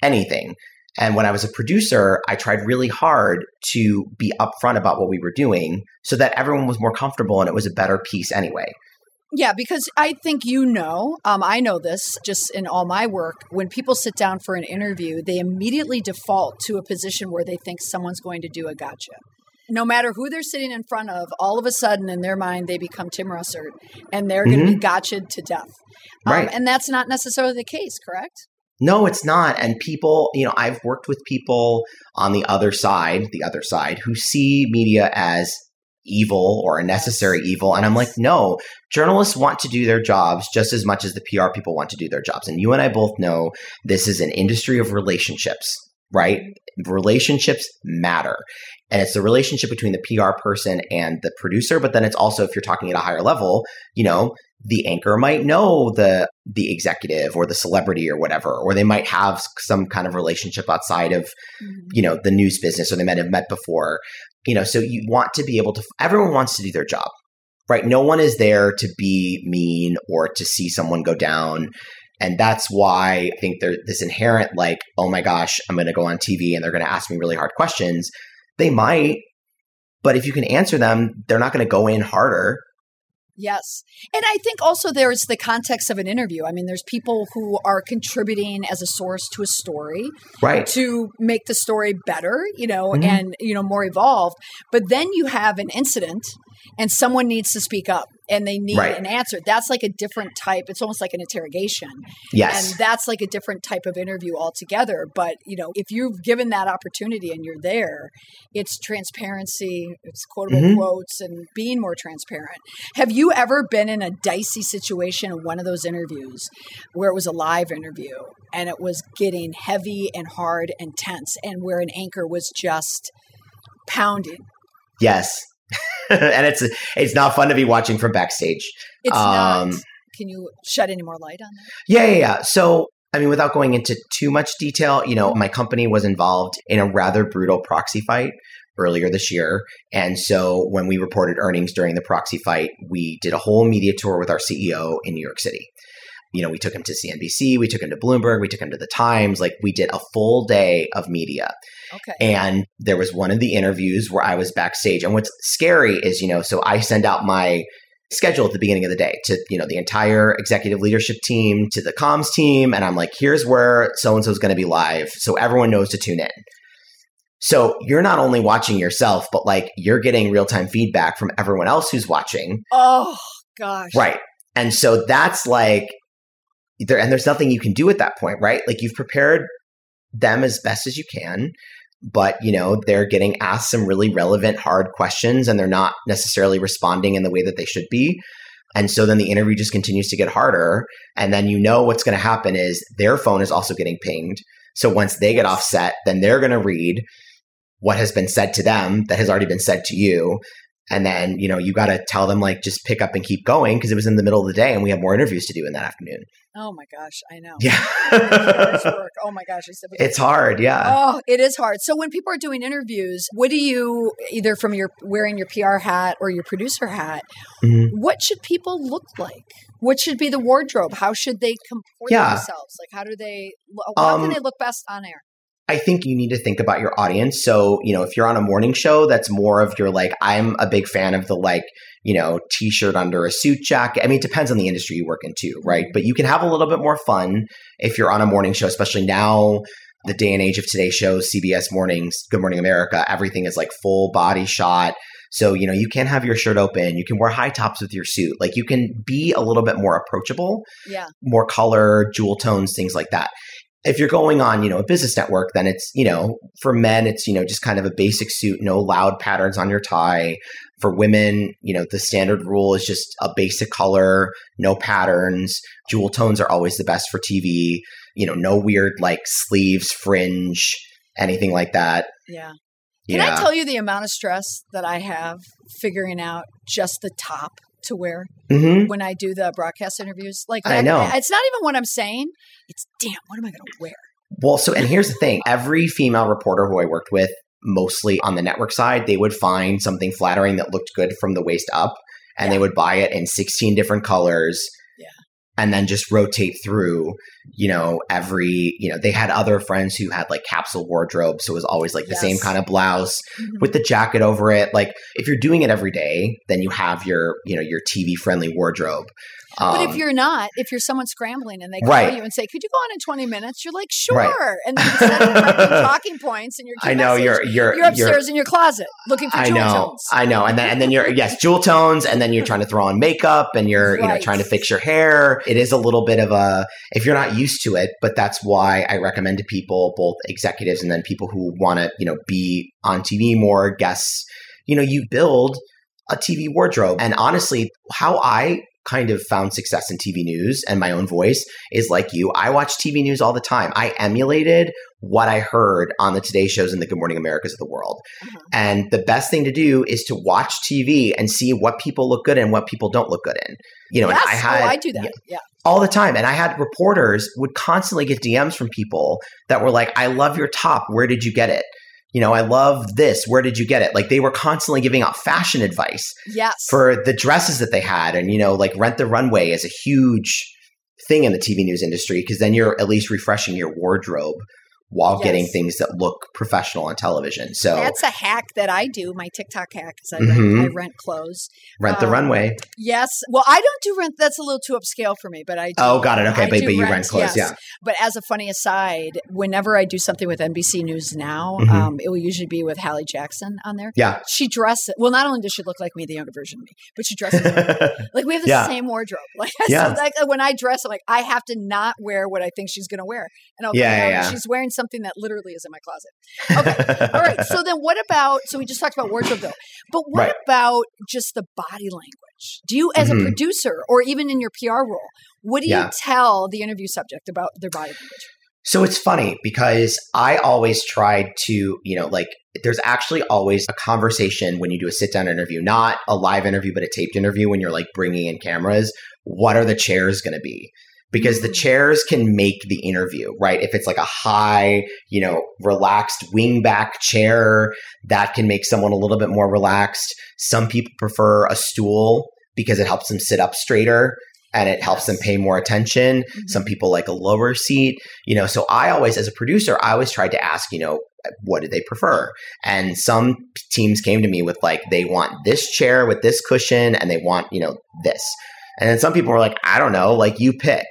anything. And when I was a producer, I tried really hard to be upfront about what we were doing so that everyone was more comfortable and it was a better piece anyway. Yeah, because I think you know, um, I know this just in all my work. When people sit down for an interview, they immediately default to a position where they think someone's going to do a gotcha no matter who they're sitting in front of, all of a sudden in their mind they become Tim Russert and they're mm-hmm. going to be gotcha'd to death. Um, right. And that's not necessarily the case, correct? No, it's not. And people, you know, I've worked with people on the other side, the other side, who see media as evil or a necessary evil. And I'm like, no, journalists want to do their jobs just as much as the PR people want to do their jobs. And you and I both know this is an industry of relationships right? Relationships matter. And it's the relationship between the PR person and the producer. But then it's also, if you're talking at a higher level, you know, the anchor might know the the executive or the celebrity or whatever, or they might have some kind of relationship outside of, mm-hmm. you know, the news business, or they might have met before. You know, so you want to be able to. Everyone wants to do their job, right? No one is there to be mean or to see someone go down. And that's why I think there's this inherent like, oh my gosh, I'm going to go on TV and they're going to ask me really hard questions. They might, but if you can answer them, they're not going to go in harder. Yes. And I think also there's the context of an interview. I mean, there's people who are contributing as a source to a story. Right. To make the story better, you know, mm-hmm. and, you know, more evolved. But then you have an incident and someone needs to speak up and they need right. an answer. That's like a different type. It's almost like an interrogation. Yes. And that's like a different type of interview altogether. But, you know, if you've given that opportunity and you're there, it's transparency, it's quotable mm-hmm. quotes and being more transparent. Have you ever been in a dicey situation in one of those interviews where it was a live interview and it was getting heavy and hard and tense and where an anchor was just pounding? Yes. and it's it's not fun to be watching from backstage. It's um, not. Can you shed any more light on that? Yeah, yeah, yeah. So I mean, without going into too much detail, you know, my company was involved in a rather brutal proxy fight earlier this year. And so when we reported earnings during the proxy fight, we did a whole media tour with our CEO in New York City. You know, we took him to CNBC, we took him to Bloomberg, we took him to the Times. Like we did a full day of media. Okay. And there was one of the interviews where I was backstage. And what's scary is, you know, so I send out my schedule at the beginning of the day to, you know, the entire executive leadership team, to the comms team. And I'm like, here's where so and so is going to be live. So everyone knows to tune in. So you're not only watching yourself, but like you're getting real time feedback from everyone else who's watching. Oh, gosh. Right. And so that's like, there, and there's nothing you can do at that point, right? Like you've prepared them as best as you can but you know they're getting asked some really relevant hard questions and they're not necessarily responding in the way that they should be. And so then the interview just continues to get harder. And then you know what's going to happen is their phone is also getting pinged. So once they get offset then they're going to read what has been said to them that has already been said to you and then you know you got to tell them like just pick up and keep going because it was in the middle of the day and we have more interviews to do in that afternoon Oh my gosh, I know. yeah oh my gosh, it's hard yeah Oh, it is hard. So when people are doing interviews, what do you either from your wearing your PR hat or your producer hat? Mhm. What should people look like? What should be the wardrobe? How should they comport Yeah. themselves? Like how do they? How Um, can they look best on air? I think you need to think about your audience. So, you know, if you're on a morning show, that's more of your like, I'm a big fan of the like, you know, t shirt under a suit jacket. I mean, it depends on the industry you work into, mm-hmm. right? But you can have a little bit more fun if you're on a morning show, especially now, the day and age of today's shows, CBS Mornings, Good Morning America, everything is like full body shot. So, you know, you can have your shirt open, you can wear high tops with your suit. Like you can be a little bit more approachable Yeah, more color, jewel tones, things like that. If you're going on, you know, a business network, then it's, you know, for men, it's, you know, just kind of a basic suit, no loud patterns on your tie. For women, you know, the standard rule is just a basic color, no patterns. Jewel tones are always the best for TV. You know, no weird like sleeves, fringe, anything like that. yeah. Can yeah. I tell you the amount of stress that I have figuring out just the top to wear hmm when I do the broadcast interviews? Like I know. it's not even what I'm saying. It's damn. What am I going to wear? Well, so, and here's the thing every female reporter who I worked with, mostly on the network side, they would find something flattering that looked good from the waist up and they would buy it in 16 different colors. And then just rotate through, you know, every, you know, they had other friends who had like capsule wardrobes. So it was always like the same kind of blouse Mhm. with the jacket over it. Like if you're doing it every day, then you have your, you know, your TV friendly wardrobe. But if Um, you're not, if you're someone scrambling and they call Right. you and say, "Could you go on in 20 minutes?" You're like, "Sure." Right. And then of talking points and your I know message, you're, you're, you're upstairs in your closet looking for I jewel know, tones. I know, and then and then you're yes, jewel tones, and then you're trying to throw on makeup, and you're you know trying to fix your hair. It is a little bit of a if you're not used to it, but that's why I recommend to people, both executives and then people who want to you know be on TV more, guests. You know, you build a TV wardrobe, and honestly, how I kind of found success in TV news and my own voice is like you. I watch TV news all the time. I emulated what I heard on the Today shows and the Good Morning Americas of the world. Uh-huh. And the best thing to do is to watch TV and see what people look good in and what people don't look good in. You know, yes, I had oh, I do that. yeah, Yeah. all the time. And I had reporters would constantly get DMs from people that were like, I love your top. Where did you get it? You know, I love this. Where did you get it? Like they were constantly giving out fashion advice Yes. for the dresses that they had. And, you know, like Rent the Runway is a huge thing in the TV news industry because then you're at least refreshing your wardrobe while Yes. getting things that look professional on television. So That's a hack that I do, my TikTok hack, is I, Mhm. rent, I rent clothes. Rent the um, Runway. Yes. Well, I don't do rent. That's a little too upscale for me, but I do. Oh, got it. Okay, I but, but you rent clothes, yes. yeah. But as a funny aside, whenever I do something with NBC News now, Mhm. um, it will usually be with Hallie Jackson on there. Yeah. She dresses well. Not only does she look like me, the younger version of me, but she dresses like we have the Yeah. same wardrobe. Like, Yeah. so like when I dress, I'm like I have to not wear what I think she's going to wear, and I'll Yeah, yeah, out yeah. she's wearing something that literally is in my closet. Okay. All right. So then what about so we just talked about wardrobe though. But what Right. about just the body language? Do you as Mhm. a producer or even in your PR role, what do Yeah. you tell the interview subject about their body language? So it's funny because I always tried to, you know, like there's actually always a conversation when you do a sit down interview, not a live interview, but a taped interview when you're like bringing in cameras. What are the chairs going to be? Because the chairs can make the interview, right? If it's like a high, you know, relaxed wingback chair, that can make someone a little bit more relaxed. Some people prefer a stool because it helps them sit up straighter and it helps them pay more attention. Mhm. Some people like a lower seat, you know. So I always, as a producer, I always tried to ask, you know, what do they prefer? And some teams came to me with like, they want this chair with this cushion and they want, you know, this. And then some people were like, I don't know, like you pick.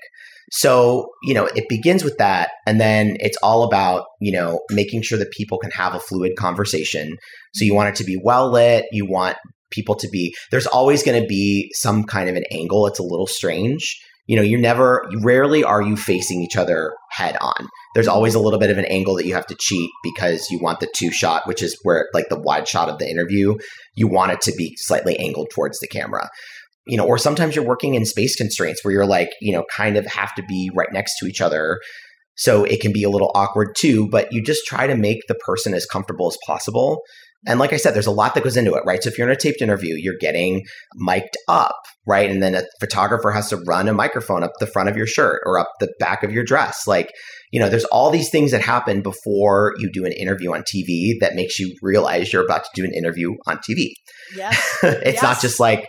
So, you know, it begins with that. And then it's all about, you know, making sure that people can have a fluid conversation. So you want it to be well lit. You want people to be, there's always going to be some kind of an angle. It's a little strange. You know, you're never, rarely are you facing each other head on. There's always a little bit of an angle that you have to cheat because you want the two shot, which is where like the wide shot of the interview, you want it to be slightly angled towards the camera you know, or sometimes you're working in space constraints where you're like, you know, kind of have to be right next to each other. So it can be a little awkward too, but you just try to make the person as comfortable as possible. And like I said, there's a lot that goes into it, right? So if you're in a taped interview, you're getting mic'd up, right? And then a photographer has to run a microphone up the front of your shirt or up the back of your dress. Like, you know, there's all these things that happen before you do an interview on TV that makes you realize you're about to do an interview on TV. Yes. it's yes. not just like,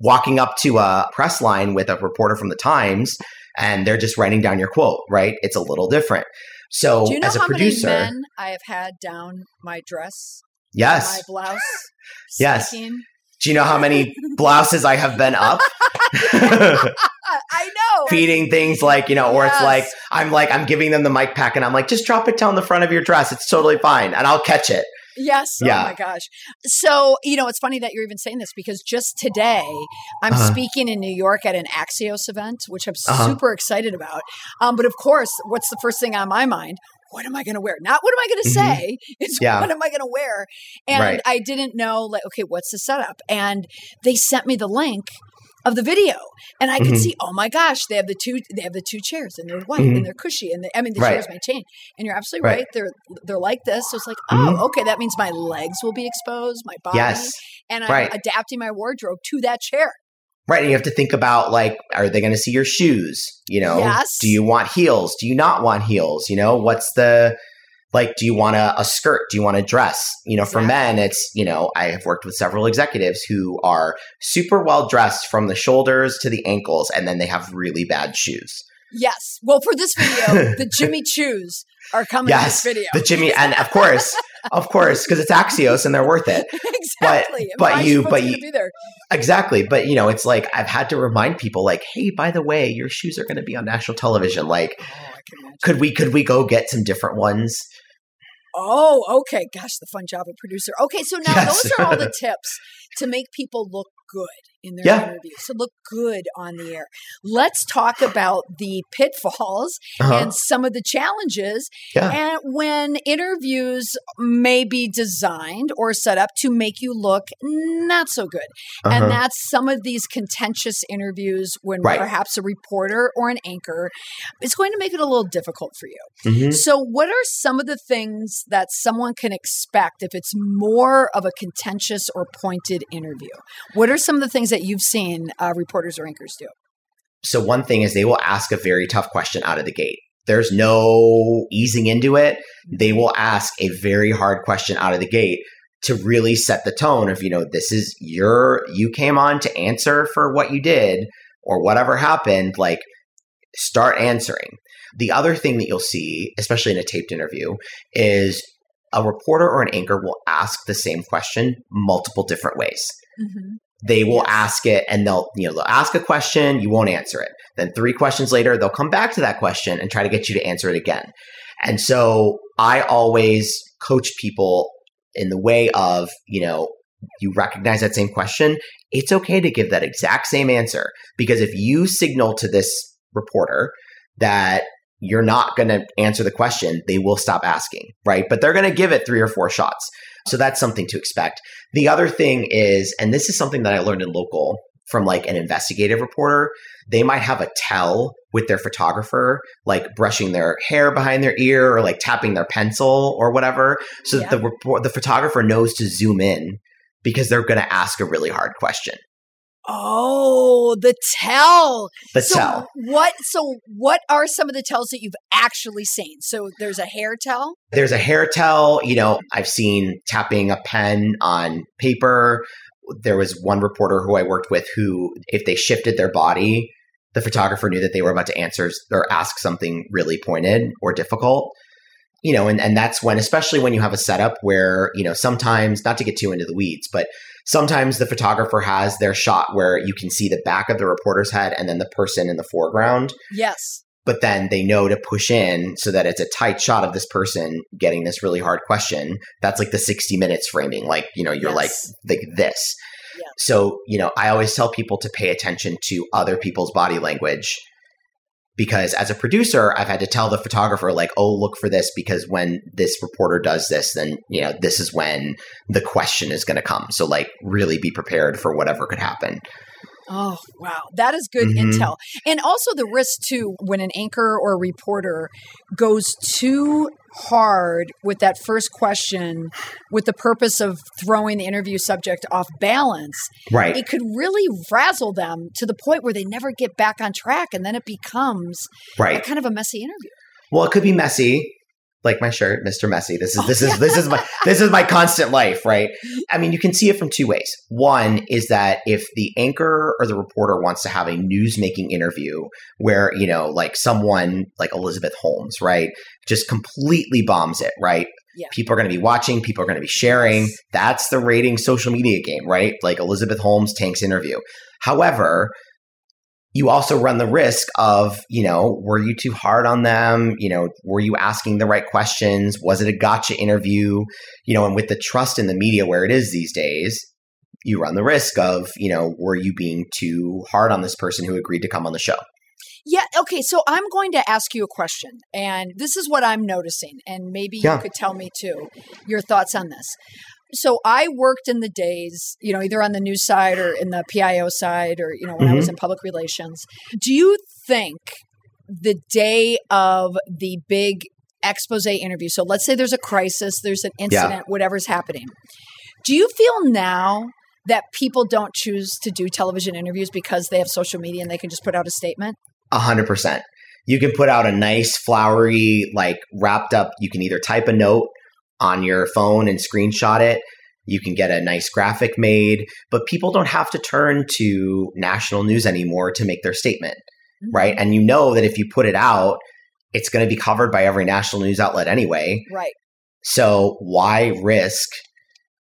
walking up to a press line with a reporter from the Times and they're just writing down your quote, right? It's a little different. So, Do you know as a how producer, many men I have had down my dress, yes, my blouse? Yes. Do you know how many blouses I have been up? I know. Feeding things like, you know, or it's like, I'm like, I'm giving them the mic pack and I'm like, just drop it down the front of your dress. It's totally fine and I'll catch it. Yes. Yeah. Oh my gosh. So, you know, it's funny that you're even saying this because just today I'm Uh-huh. speaking in New York at an Axios event, which I'm Uh-huh. super excited about. Um, but of course, what's the first thing on my mind? What am I going to wear? Not what am I going to Mhm. say? It's Yeah. what am I going to wear? And Right. I didn't know, like, okay, what's the setup? And they sent me the link of the video and I could Mhm. see, oh my gosh, they have the two, they have the two chairs and they're white Mhm. and they're cushy. And they, I mean, the Right. chairs change. and you're absolutely Right. right. They're, they're like this. So it's like, oh, Mhm. okay. That means my legs will be exposed, my body. Yes. And I'm Right. adapting my wardrobe to that chair. Right. And you have to think about like, are they going to see your shoes? You know, Yes. do you want heels? Do you not want heels? You know, what's the, like, do you want a, a skirt? Do you want a dress? You know, for Exactly. men, it's, you know, I have worked with several executives who are super well dressed from the shoulders to the ankles, and then they have really bad shoes. Yes. Well, for this video, the Jimmy Choos are coming Yes. in this video. The Jimmy, and of course, of course, because it's Axios and they're worth it. exactly. And but you- but you-. Exactly. But, you know, it's like I've had to remind people, like, hey, by the way, your shoes are going to be on national television. Like, Oh, I can imagine. could we could we go get some different ones? Oh, okay. Gosh, the fun job of producer. Okay, so now Yes. those are all the tips to make people look good in their Yeah. interviews, to look good on the air. Let's talk about the pitfalls Uh-huh. and some of the challenges Yeah. and when interviews may be designed or set up to make you look not so good. Uh-huh. And that's some of these contentious interviews when Right. perhaps a reporter or an anchor is going to make it a little difficult for you. Mhm. So, what are some of the things that someone can expect if it's more of a contentious or pointed interview? What are some of the things that you've seen uh, reporters or anchors do? So one thing is they will ask a very tough question out of the gate. There's no easing into it. They will ask a very hard question out of the gate to really set the tone of, you know, this is your you came on to answer for what you did or whatever happened, like start answering. The other thing that you'll see, especially in a taped interview, is a reporter or an anchor will ask the same question multiple different ways they will ask it and they'll you know they'll ask a question you won't answer it. Then three questions later they'll come back to that question and try to get you to answer it again. And so i always coach people in the way of you know you recognize that same question it's okay to give that exact same answer. Because if you signal to this reporter that you're not going to answer the question they will stop asking right? But they're going to give it three or four shots so that's something to expect. The other thing is, and this is something that I learned in local from like an investigative reporter, they might have a tell with their photographer, like brushing their hair behind their ear or like tapping their pencil or whatever, so that the report, the photographer knows to zoom in because they're going to ask a really hard question. Oh, the tell. The so tell. what? So what are some of the tells that you've actually seen? So there's a hair tell. There's a hair tell. You know, I've seen tapping a pen on paper. There was one reporter who I worked with who, if they shifted their body, the photographer knew that they were about to answer or ask something really pointed or difficult. You know, and, and that's when, especially when you have a setup where, you know, sometimes, not to get too into the weeds, but sometimes the photographer has their shot where you can see the back of the reporter's head and then the person in the foreground. Yes. But then they know to push in so that it's a tight shot of this person getting this really hard question. That's like the 60 minutes framing. Like, you know, you're Yes. like, like this. Yeah. So, you know, I always tell people to pay attention to other people's body language because as a producer, I've had to tell the photographer, like, oh, look for this because when this reporter does this, then, you know, this is when the question is going to come. So, like, really be prepared for whatever could happen. Oh, wow. That is good Mhm. intel. And also the risk, too, when an anchor or a reporter goes too hard with that first question with the purpose of throwing the interview subject off balance, Right. it could really frazzle them to the point where they never get back on track. And then it becomes right. kind of a messy interview. Well, it could be messy, like my shirt, Mr. Messy. This is Oh, this is this is my this is my constant life, right? I mean, you can see it from two ways. One is that if the anchor or the reporter wants to have a news making interview where, you know, like someone like Elizabeth Holmes, right, just completely bombs it, right? Yeah. People are going to be watching, people are going to be sharing. That's the rating social media game, right? Like Elizabeth Holmes tanks interview. However, you also run the risk of, you know, were you too hard on them? You know, were you asking the right questions? Was it a gotcha interview? You know, and with the trust in the media where it is these days, you run the risk of, you know, were you being too hard on this person who agreed to come on the show? Yeah. Okay. So I'm going to ask you a question, and this is what I'm noticing, and maybe Yeah. you could tell me too your thoughts on this. So I worked in the days, you know, either on the news side or in the PIO side, or you know, when I was mm-hmm. in public relations. Do you think the day of the big expose interview? So let's say there's a crisis, there's an incident, whatever's happening. Do you feel now? That people don't choose to do television interviews because they have social media and they can just put out a statement? A hundred percent. You can put out a nice, flowery, like wrapped up. You can either type a note on your phone and screenshot it. You can get a nice graphic made, but people don't have to turn to national news anymore to make their statement, mm-hmm. right? And you know that if you put it out, it's going to be covered by every national news outlet anyway. Right. So why risk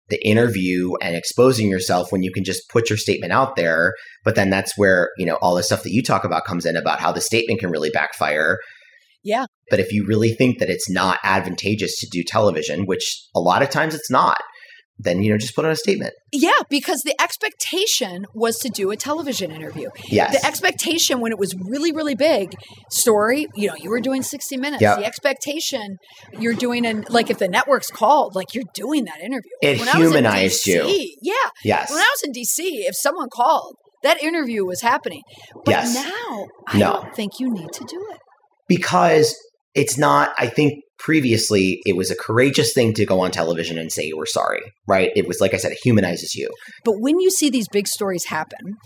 the interview and exposing yourself when you can just put your statement out there? But then that's where, you know, all the stuff that you talk about comes in about how the statement can really backfire. Yeah. But if you really think that it's not advantageous to do television, which a lot of times it's not, then, you know, just put on a statement. Yeah, because the expectation was to do a television interview. Yes. The expectation when it was really, really big story, you know, you were doing 60 minutes. Yeah. The expectation you're doing, an, like if the network's called, like you're doing that interview. It When I was in humanized you. Yeah. yes. When I was in DC, if someone called, that interview was happening. But Yes. now, I No. don't think you need to do it. Because it's not i think previously it was a courageous thing to go on television and say you were sorry right it was like i said it humanizes you But when you see these big stories happen,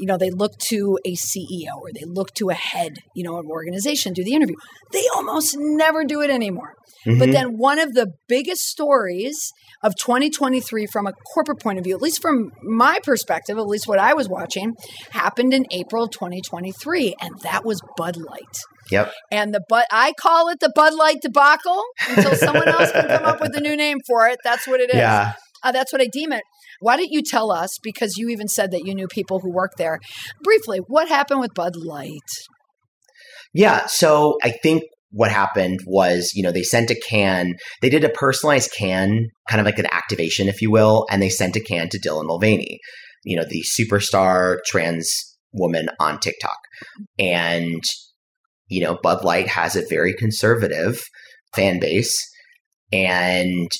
you know, they look to a CEO or they look to a head, you know, of an organization, do the interview. They almost never do it anymore. But Mhm. then one of the biggest stories of 2023 from a corporate point of view, at least from my perspective, at least what I was watching, happened in April 2023, and that was Bud Light. Yep And the Bud, I call it the Bud Light debacle until someone else can come up with a new name for it. That's what it is. yeah Uh, that's what I deem it. Why don't you tell us, because you even said that you knew people who worked there, briefly, what happened with Bud Light? yeah so i think what happened was you know they sent a can they did a personalized can kind of like an activation if you will and they sent a can to dylan mulvaney you know the superstar trans woman on tiktok and you know bud light has a very conservative fan base and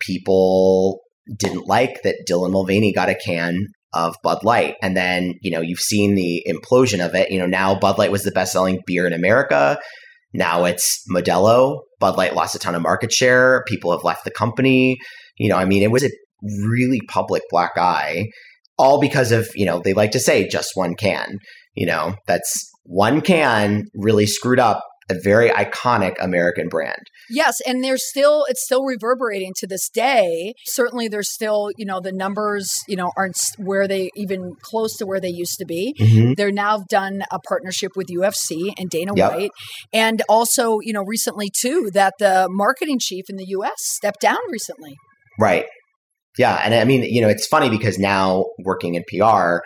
people didn't like that Dylan Mulvaney got a can of Bud Light. And then, you know, you've seen the implosion of it. You know, now Bud Light was the best selling beer in America. Now it's Modelo. Bud Light lost a ton of market share. People have left the company. You know, I mean, it was a really public black eye, all because of, you know, they like to say just one can. You know, that's one can really screwed up a very iconic American brand. Yes, and there's still it's still reverberating to this day. Certainly there's still, you know, the numbers, you know, aren't where they even close to where they used to be. Mm-hmm. They're now done a partnership with UFC and Dana yep. White. And also, you know, recently too that the marketing chief in the US stepped down recently. Right. Yeah, and I mean, you know, it's funny because now working in PR,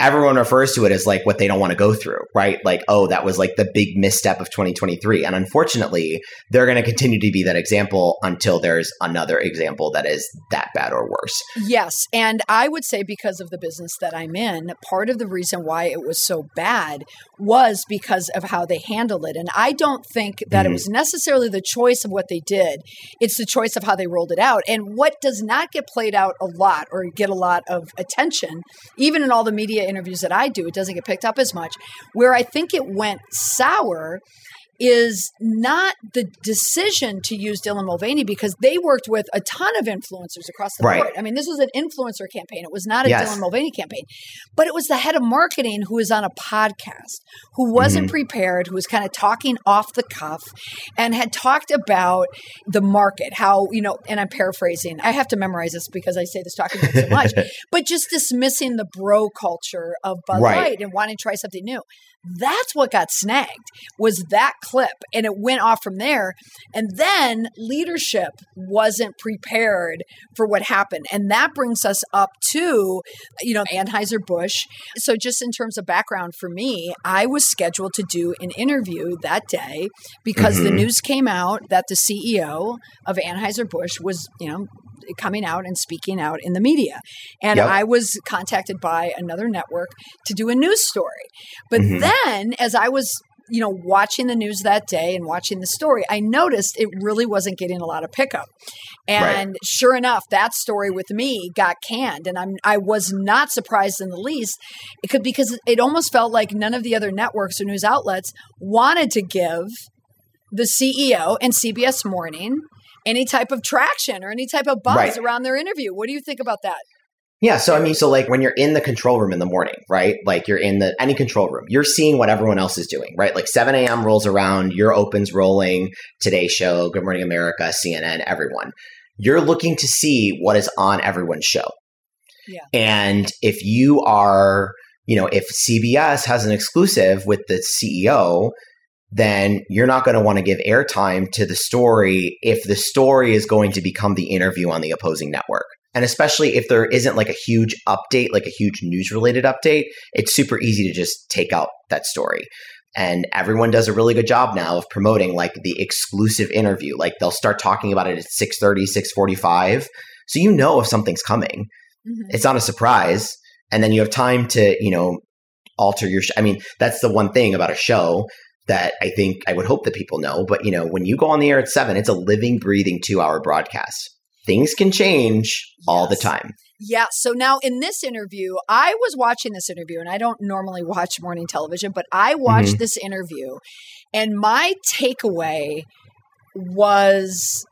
everyone refers to it as like what they don't want to go through, right? Like, oh, that was like the big misstep of 2023. And unfortunately, they're going to continue to be that example until there's another example that is that bad or worse. Yes. And I would say because of the business that I'm in, part of the reason why it was so bad was because of how they handled it. And I don't think that mm-hmm. it was necessarily the choice of what they did, it's the choice of how they rolled it out. And what does not get played out a lot or get a lot of attention, even in all the media interviews that I do, it doesn't get picked up as much. Where I think it went sour is not the decision to use Dylan Mulvaney because they worked with a ton of influencers across the right. board. I mean, this was an influencer campaign. It was not a yes. Dylan Mulvaney campaign, but it was the head of marketing who was on a podcast, who wasn't mm-hmm. prepared, who was kind of talking off the cuff and had talked about the market, how, you know, and I'm paraphrasing. I have to memorize this because I say this talking about so much, but just dismissing the bro culture of Bud right. Light and wanting to try something new. That's what got snagged was that clip and it went off from there. And then leadership wasn't prepared for what happened. And that brings us up to, you know, Anheuser-Busch. So just in terms of background for me, I was scheduled to do an interview that day because mm-hmm. the news came out that the CEO of Anheuser-Busch was, you know, coming out and speaking out in the media. And yep. I was contacted by another network to do a news story. But mm-hmm. then as I was you know, watching the news that day and watching the story, I noticed it really wasn't getting a lot of pickup. And right. sure enough, that story with me got canned, and I'm I was not surprised in the least. It could because it almost felt like none of the other networks or news outlets wanted to give the CEO and CBS Morning any type of traction or any type of buzz right. around their interview. What do you think about that? Yeah. So, I mean, so like when you're in the control room in the morning, right? Like you're in the any control room, you're seeing what everyone else is doing, right? Like 7 a.m. rolls around, your opens rolling, Today Show, Good Morning America, CNN, everyone. You're looking to see what is on everyone's show. Yeah. And if you are, you know, if CBS has an exclusive with the CEO, then you're not going to want to give airtime to the story if the story is going to become the interview on the opposing network. And especially if there isn't like a huge update, like a huge news related update, it's super easy to just take out that story. And everyone does a really good job now of promoting like the exclusive interview. Like they'll start talking about it at 6:30, 6:45. So you know if something's coming. Mm-hmm. It's not a surprise. And then you have time to, you know, alter your sh- I mean, that's the one thing about a show that I think I would hope that people know. But you know, when you go on the air at seven, it's a living, breathing two hour broadcast. Things can change yes. all the time. Yeah. So now in this interview, I was watching this interview and I don't normally watch morning television, but I watched mm-hmm. this interview and my takeaway was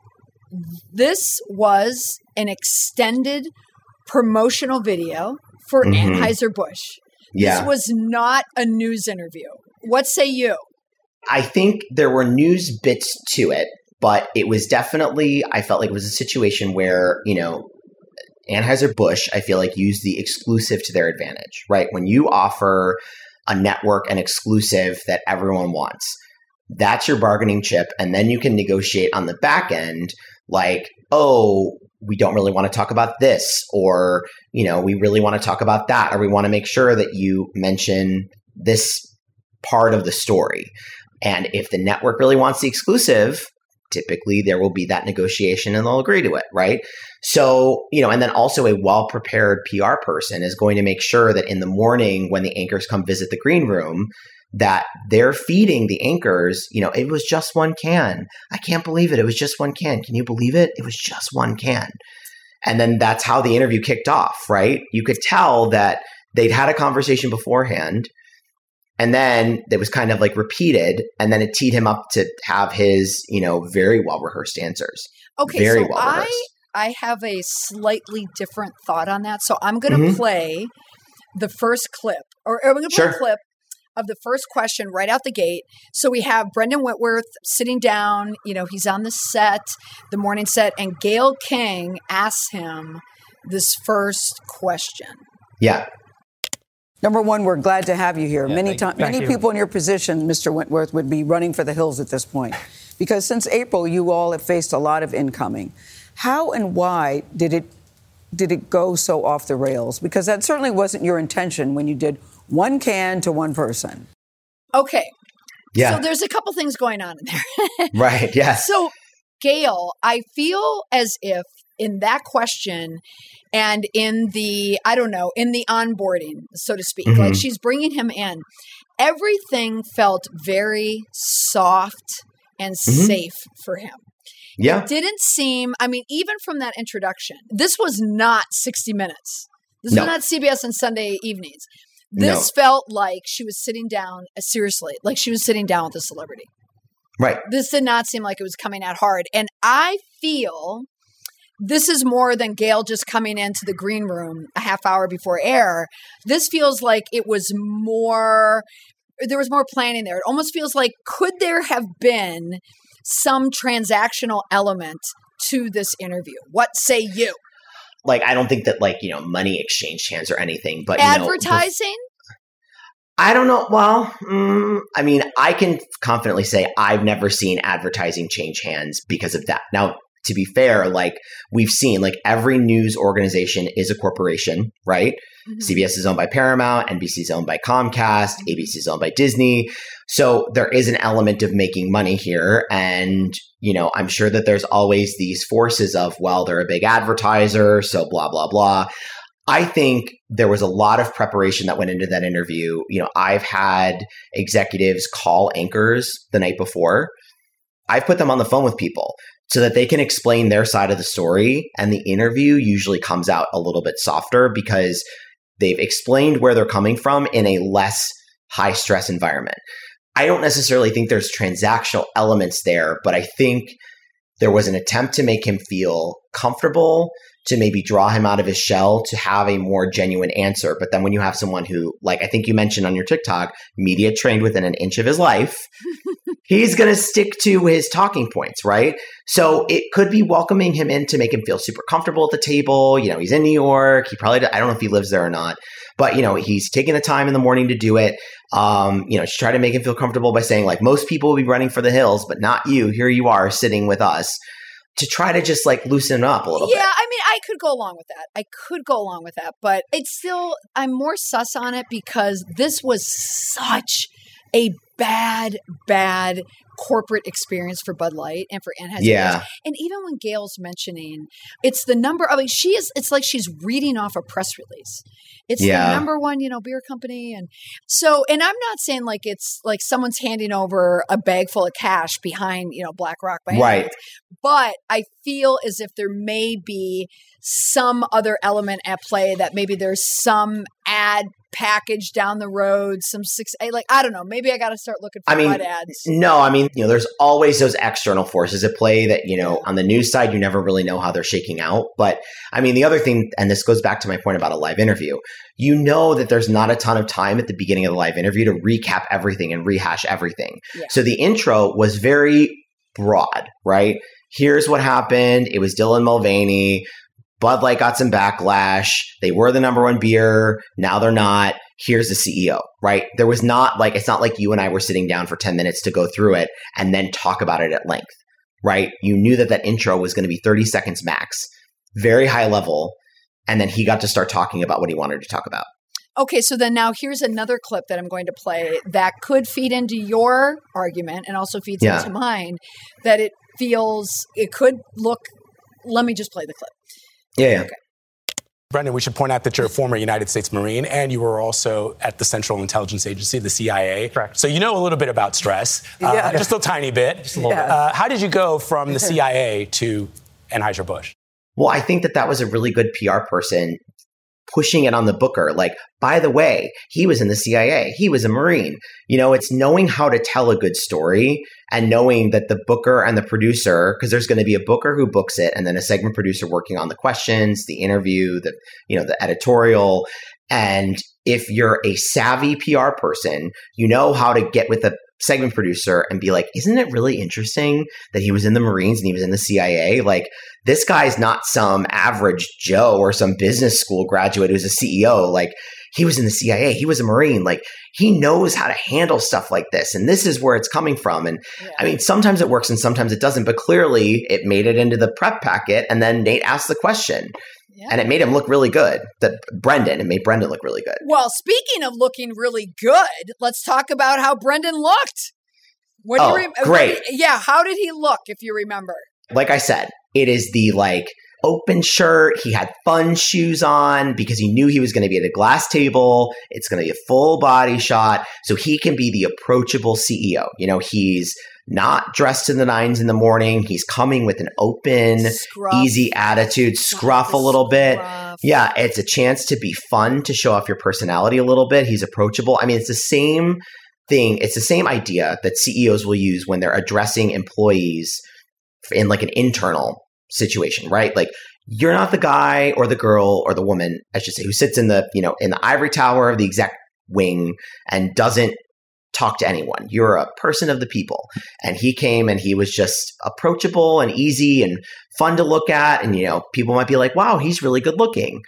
this was an extended promotional video for mm-hmm. Anheuser-Busch. Yeah. This was not a news interview. What say you? I think there were news bits to it, but it was definitely, I felt like it was a situation where, you know, Anheuser-Busch, I feel like, used the exclusive to their advantage, right? When you offer a network an exclusive that everyone wants, that's your bargaining chip. And then you can negotiate on the back end, like, oh, we don't really want to talk about this, or, you know, we really want to talk about that, or we want to make sure that you mention this part of the story. And if the network really wants the exclusive, typically there will be that negotiation and they'll agree to it, right? So, you know, and then also a well prepared PR person is going to make sure that in the morning when the anchors come visit the green room, that they're feeding the anchors, you know, it was just one can. I can't believe it. It was just one can. Can you believe it? It was just one can. And then that's how the interview kicked off, right? You could tell that they'd had a conversation beforehand and then it was kind of like repeated, and then it teed him up to have his, you know, very well rehearsed answers. Okay, very so well I I have a slightly different thought on that. So I'm going to mm-hmm. play the first clip, or, or we're going to play sure. a clip of the first question right out the gate. So we have Brendan Whitworth sitting down. You know, he's on the set, the morning set, and Gayle King asks him this first question. Yeah. Number one, we're glad to have you here. Yeah, many thank times, many you. people in your position, Mr. Whitworth, would be running for the hills at this point, because since April, you all have faced a lot of incoming. How and why did it did it go so off the rails? Because that certainly wasn't your intention when you did one can to one person. Okay. Yeah. So there's a couple things going on in there. right. Yes. So, Gayle, I feel as if in that question and in the, I don't know, in the onboarding, so to speak, like Mhm. she's bringing him in, everything felt very soft and Mhm. safe for him. yeah. It didn't seem, I mean, even from that introduction, this was not 60 Minutes. This No. was not CBS on Sunday evenings. This felt like she was sitting down, uh, seriously, like she was sitting down with a celebrity Right. this did not seem like it was coming out hard. And I feel this is more than Gayle just coming into the green room a half hour before air. This feels like it was more, there was more planning there. It almost feels like, could there have been some transactional element to this interview? What say you? Like I don't think that like you know money exchanged hands or anything, but you know, Advertising? I don't know. Well, mm, I mean, I can confidently say I've never seen advertising change hands because of that. Now, to be fair, like we've seen, like every news organization is a corporation, right? Mhm. CBS is owned by Paramount, NBC is owned by Comcast, ABC is owned by Disney. So there is an element of making money here. And, you know, I'm sure that there's always these forces of, well, they're a big advertiser, so blah, blah, blah. I think there was a lot of preparation that went into that interview. You know, I've had executives call anchors the night before. I've put them on the phone with people so that they can explain their side of the story. And the interview usually comes out a little bit softer because they've explained where they're coming from in a less high stress environment. I don't necessarily think there's transactional elements there, but I think there was an attempt to make him feel comfortable, to maybe draw him out of his shell, to have a more genuine answer. But then when you have someone who, like I think you mentioned on your TikTok, media trained within an inch of his life, he's going to stick to his talking points, right? So it could be welcoming him in to make him feel super comfortable at the table. You know, he's in New York. He probably, I don't know if he lives there or not, but you know, he's taking the time in the morning to do it. Um, you know, to try to make him feel comfortable by saying like, most people will be running for the hills, but not you. Here you are sitting with us to try to just like loosen up a little yeah, bit. Yeah, I mean, I could go along with that. I could go along with that, but it's still, I'm more sus on it because this was such a bad, bad corporate experience for Bud Light and for Anheuser. Yeah. And even when Gayle's mentioning, it's the number. I mean, she is. It's like she's reading off a press release. It's Yeah. the number one, you know, beer company, and so. And I'm not saying like it's like someone's handing over a bag full of cash behind, you know, Black Rock by Right. But I feel as if there may be some other element at play that maybe there's some ad package down the road, some six, eh, like I don't know. Maybe I got to start looking for I mean, ads. No, I mean, you know, there's always those external forces at play that, you know, on the news side, you never really know how they're shaking out. But I mean, the other thing, and this goes back to my point about a live interview, you know that there's not a ton of time at the beginning of the live interview to recap everything and rehash everything. Yeah. So the intro was very broad, right? Here's what happened. It was Dylan Mulvaney. Bud Light got some backlash. They were the number one beer. Now they're not. Here's the CEO, right? There was not like, it's not like you and I were sitting down for 10 minutes to go through it and then talk about it at length, right? You knew that that intro was going to be 30 seconds max, very high level. And then he got to start talking about what he wanted to talk about. Okay, so then now here's another clip that I'm going to play that could feed into your argument and also feeds Yeah. into mine that it feels it could look let me just play the clip. Yeah. yeah. Brendan, we should point out that you're a former United States Marine and you were also at the Central Intelligence Agency, the CIA. Correct. So you know a little bit about stress, uh, Yeah. just a tiny bit. Just a little Yeah. bit. Uh, how did you go from the CIA to Anheuser-Busch? Well, I think that that was a really good PR person pushing it on the booker. Like, by the way, he was in the CIA, he was a Marine. You know, it's knowing how to tell a good story and knowing that the booker and the producer, because there's going to be a booker who books it and then a segment producer working on the questions, the interview, the, you know, the editorial. And if you're a savvy PR person, you know how to get with a segment producer and be like, isn't it really interesting that he was in the Marines and he was in the CIA? Like, this guy's not some average Joe or some business school graduate who's a CEO. Like, he was in the CIA, he was a Marine. Like, he knows how to handle stuff like this. And this is where it's coming from. And yeah. I mean, sometimes it works and sometimes it doesn't, but clearly it made it into the prep packet. And then Nate asked the question. Yeah. And it made him look really good. That Brendan, it made Brendan look really good. Well, speaking of looking really good, let's talk about how Brendan looked. What oh, do you oh, re- great. yeah, how did he look if you remember? Like I said, it is the like open shirt. He had fun shoes on because he knew he was going to be at a glass table. It's going to be a full body shot. So he can be the approachable CEO. You know, he's not dressed in the nines in the morning. He's coming with an open, scruff. easy attitude, scruff a little bit. Yeah, it's a chance to be fun, to show off your personality a little bit. He's approachable. I mean, it's the same thing. It's the same idea that CEOs will use when they're addressing employees in like an internal situation, right? Like you're not the guy or the girl or the woman, I should say, who sits in the, you know, in the ivory tower of the exec wing and doesn't talk to anyone. You're a person of the people. And he came and he was just approachable and easy and fun to look at. And, you know, people might be like, wow, he's really good looking.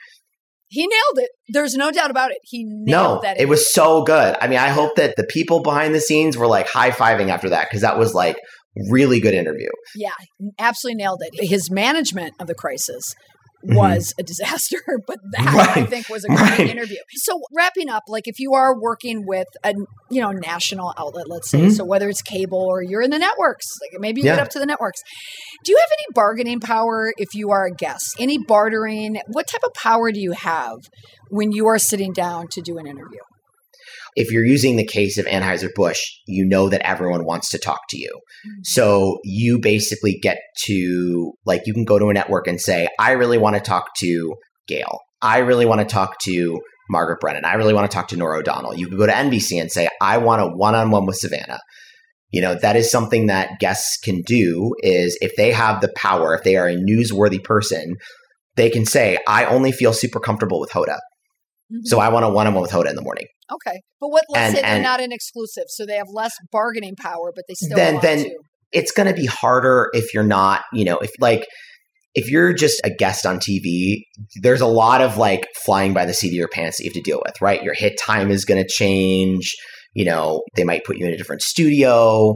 He nailed it. There's no doubt about it. He nailed no, that. It was so good. I mean, I hope that the people behind the scenes were like high fiving after that because that was like really good interview. Yeah, absolutely nailed it. His management of the crisis. Was mm-hmm. a disaster, but that right. I think was a great right. interview. So wrapping up, like if you are working with a you know national outlet, let's say, mm-hmm. so whether it's cable or you're in the networks, like maybe you yeah. get up to the networks. Do you have any bargaining power if you are a guest? Any bartering? What type of power do you have when you are sitting down to do an interview? If you're using the case of Anheuser-Busch, you know that everyone wants to talk to you. So you basically get to, like, you can go to a network and say, I really want to talk to Gayle. I really want to talk to Margaret Brennan. I really want to talk to Norah O'Donnell. You can go to NBC and say, I want a one on one with Savannah. You know, that is something that guests can do is if they have the power, if they are a newsworthy person, they can say, I only feel super comfortable with Hoda. Mm-hmm. So I want a one on one with Hoda in the morning. Okay, but what? Let's and, say they're not an exclusive, so they have less bargaining power, but they still then then to. it's going to be harder if you're not. You know, if like if you're just a guest on TV, there's a lot of like flying by the seat of your pants that you have to deal with, right? Your hit time is going to change. You know, they might put you in a different studio.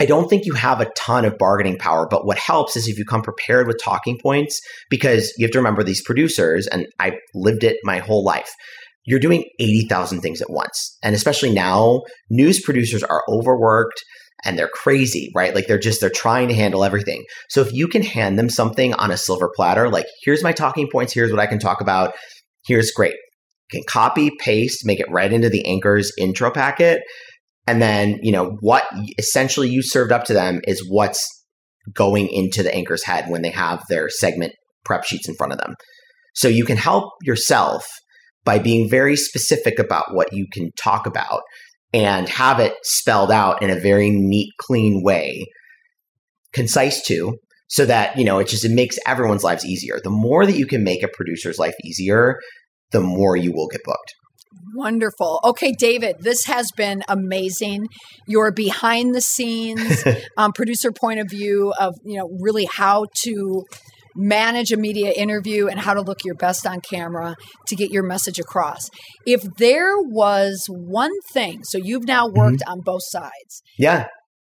I don't think you have a ton of bargaining power, but what helps is if you come prepared with talking points, because you have to remember these producers, and I lived it my whole life you're doing 80,000 things at once. And especially now, news producers are overworked and they're crazy, right? Like they're just, they're trying to handle everything. So if you can hand them something on a silver platter, like here's my talking points, here's what I can talk about, here's great. You can copy, paste, make it right into the anchor's intro packet. And then, you know, what essentially you served up to them is what's going into the anchor's head when they have their segment prep sheets in front of them. So you can help yourself by being very specific about what you can talk about and have it spelled out in a very neat, clean way, concise too, so that, you know, it just it makes everyone's lives easier. The more that you can make a producer's life easier, the more you will get booked. Wonderful. Okay, David, this has been amazing. Your behind the scenes um, producer point of view of, you know, really how to manage a media interview and how to look your best on camera to get your message across. If there was one thing, so you've now mm-hmm. worked mm-hmm. on both sides. Yeah.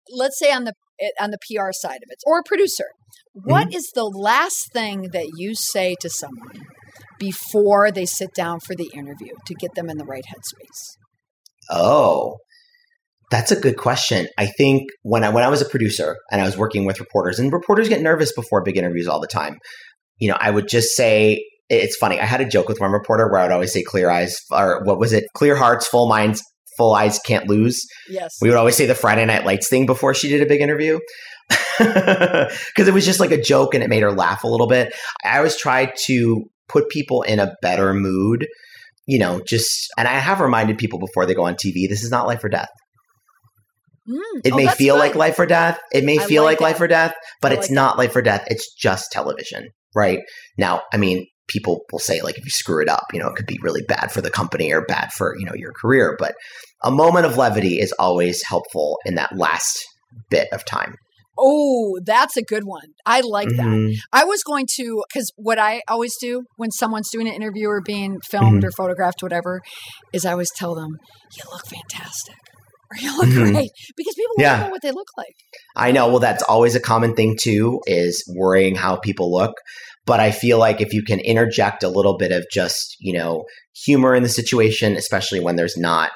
Let's say on the eh, on the PR side of it or a producer. What mm-hmm. is the last thing that you say to someone before they sit down for the interview to get them in the right headspace? Oh, that's a good question. I think when I when I was a producer and I was working with reporters, and reporters get nervous before big interviews all the time. You know, I would just say it's funny. I had a joke with one reporter where I would always say "clear eyes" or what was it? "Clear hearts, full minds, full eyes can't lose." Yes. We would always say the Friday Night Lights thing before she did a big interview. Because it was just like a joke and it made her laugh a little bit. I always tried to put people in a better mood, you know, just, and I have reminded people before they go on TV, this is not life or death. Mm. It oh, may feel good. like life or death. It may I feel like, like life or death, but I it's like not life or death. It's just television, right? Now, I mean, people will say like if you screw it up, you know, it could be really bad for the company or bad for, you know, your career. But a moment of levity is always helpful in that last bit of time. Oh, that's a good one. I like that. Mhm. I was going to, because what I always do when someone's doing an interview or being filmed Mhm. or photographed, whatever, is I always tell them, you look fantastic you look Mhm. great because people Yeah. to know what they look like. I know. Well, that's always a common thing too, is worrying how people look. But I feel like if you can interject a little bit of just, you know, humor in the situation, especially when there's not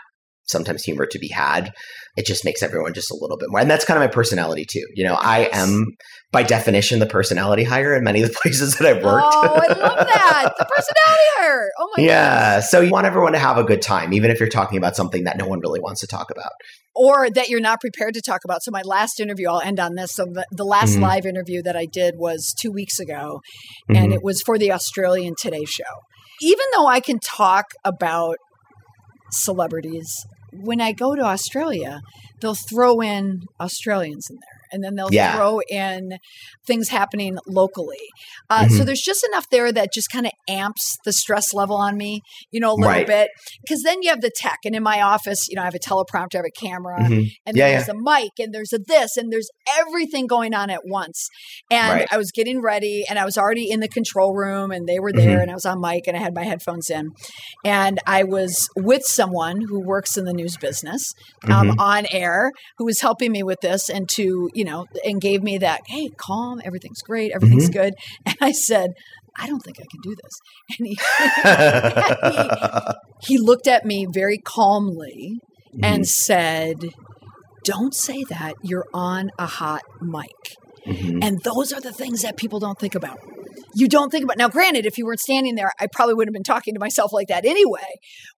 sometimes humor to be had, it just makes everyone just a little bit more. And that's kind of my personality too. You know, I am by definition the personality hire in many of the places that I've worked. Oh, I love that. The personality hire. Oh my yeah. So you want everyone to have a good time, even if you're talking about something that no one really wants to talk about. or that you're not prepared to talk about. So my last interview, I'll end on this. So the, the last Mhm. live interview that I did was two weeks ago, Mhm. and it was for the Australian Today Show. Even though I can talk about celebrities, when I go to Australia, they'll throw in Australians in there. And then they'll Yeah. throw in things happening locally. Uh, So Mhm. there's just enough there that just kind of amps the stress level on me, you know, a little Right. bit. Because then you have the tech. And in my office, you know, I have a teleprompter, I have a camera, Mhm. and Yeah, there's a mic and there's a this and there's everything going on at once and Right. i was getting ready and i was already in the control room and they were there Mhm. and i was on mic and i had my headphones in and i was with someone who works in the news business um, Mhm. on air who was helping me with this and to you know and gave me that hey calm everything's great everything's Mm-hmm. good and i said I don't think I can do this. And he, he looked at me very calmly and Mm-hmm. said, Don't say that. You're on a hot mic. Mhm. And those are the things that people don't think about. You don't think about now. Granted, if you weren't standing there, I probably wouldn't have been talking to myself like that anyway.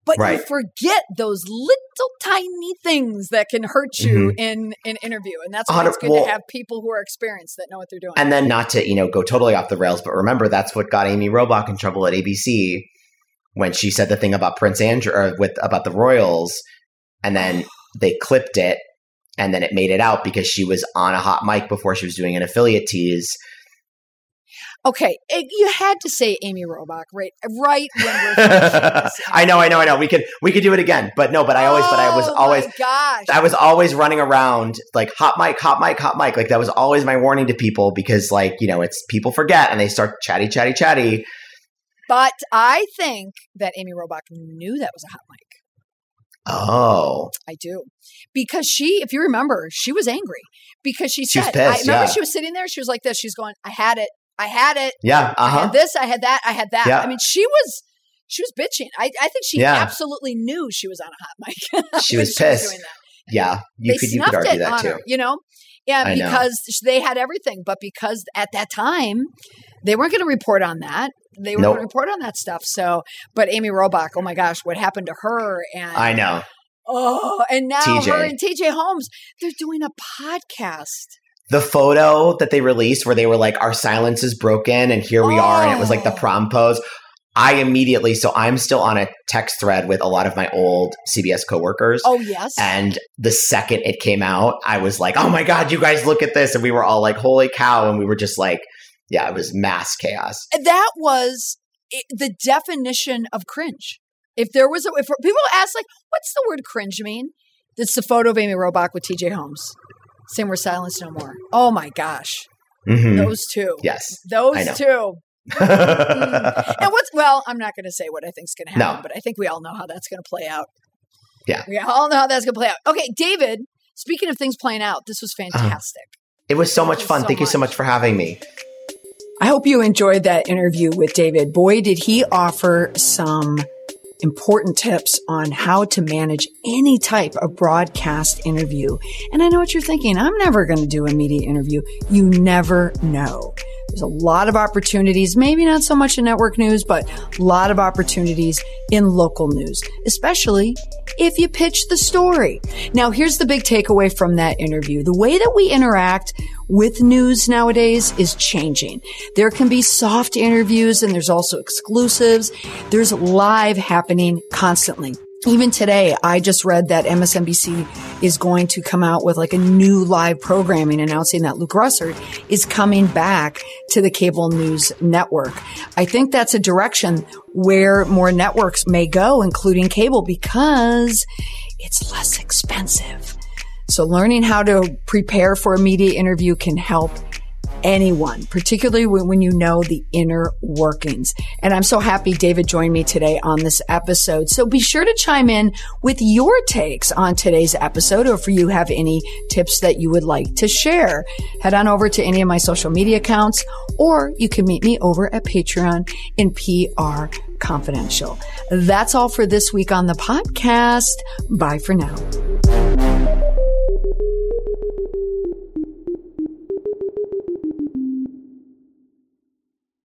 But you forget those little tiny things that can hurt you in an interview, and that's why Mm-hmm. it's good well- to have people who are experienced that know what they're doing. And then not to, you know, go totally off the rails, but remember that's what got Amy Robach in trouble at ABC when she said the thing about Prince Andrew or with about the Royals, and then they clipped it, and then it made it out because she was on a hot mic before she was doing an affiliate tease. Okay, it, you had to say Amy Robach, right? Right when we're I know, I know, I know. We could we could do it again, but no, but I always, but I was Oh, always. gosh. I was always running around like hot mic, hot mic, hot mic. Like that was always my warning to people because like, you know, it's people forget and they start chatty, chatty, chatty. But I think that Amy Robach knew that was a hot mic. Oh. I do. Because she, if you remember, she was angry because she She said, I remember yeah. she was sitting there, she was like this, she's going, I had it, I had it, Yeah. I Uh-huh. had this, I had that, I had that. Yeah. I mean, she was she was bitching. I, I think she Yeah. absolutely knew she was on a hot mic. She was pissed. doing that. Yeah. You they could you could argue it that on too. her, you know? Yeah, I know. because they had everything, but because at that time they weren't going to report on that. They weren't Nope. going to report on that stuff. So, but Amy Robach, oh my gosh, what happened to her? And I know. Oh, and now TJ. her and TJ Holmes, they're doing a podcast. The photo that they released where they were like, our silence is broken and here we are. And it was like the Oh. prom pose. I immediately, so I'm still on a text thread with a lot of my old CBS coworkers. Oh, yes. And the second it came out, I was like, oh my God, you guys look at this. And we were all like, holy cow. And we were just like, yeah, it was mass chaos. that was the definition of cringe. If there was a, if people ask like, what's the word cringe mean? It's the photo of Amy Robach with TJ Holmes. Same word silence no more. Oh my gosh. Mhm. Those two. Yes. Those two. And what's well, I'm not going to say what I think's going to happen, No. but I think we all know how that's going to play out. Yeah. We all know how that's going to play out. Okay, David, speaking of things playing out, this was Uh-huh. fantastic. it was so much fun. so Thank you so much. much for having me. I hope you enjoyed that interview with David. Boy, did he offer some important tips on how to manage any type of broadcast interview. And I know what you're thinking. I'm never going to do a media interview. You never know. There's a lot of opportunities, maybe not so much in network news, but a lot of opportunities in local news, especially if you pitch the story. Now, here's the big takeaway from that interview. The way that we interact with news nowadays is changing. There can be soft interviews and there's also exclusives. There's live happening constantly. Even today, I just read that MSNBC is going to come out with like a new live programming announcing that Luke Russert is coming back to the cable news network. I think that's a direction where more networks may go, including cable, because it's less expensive. So learning how to prepare for a media interview can help anyone, particularly when, you know the inner workings. And I'm so happy David joined me today on this episode. So be sure to chime in with your takes on today's episode or if you have any tips that you would like to share. Head on over to any of my social media accounts or you can meet me over at Patreon in PR Confidential. That's all for this week on the podcast. Bye for now.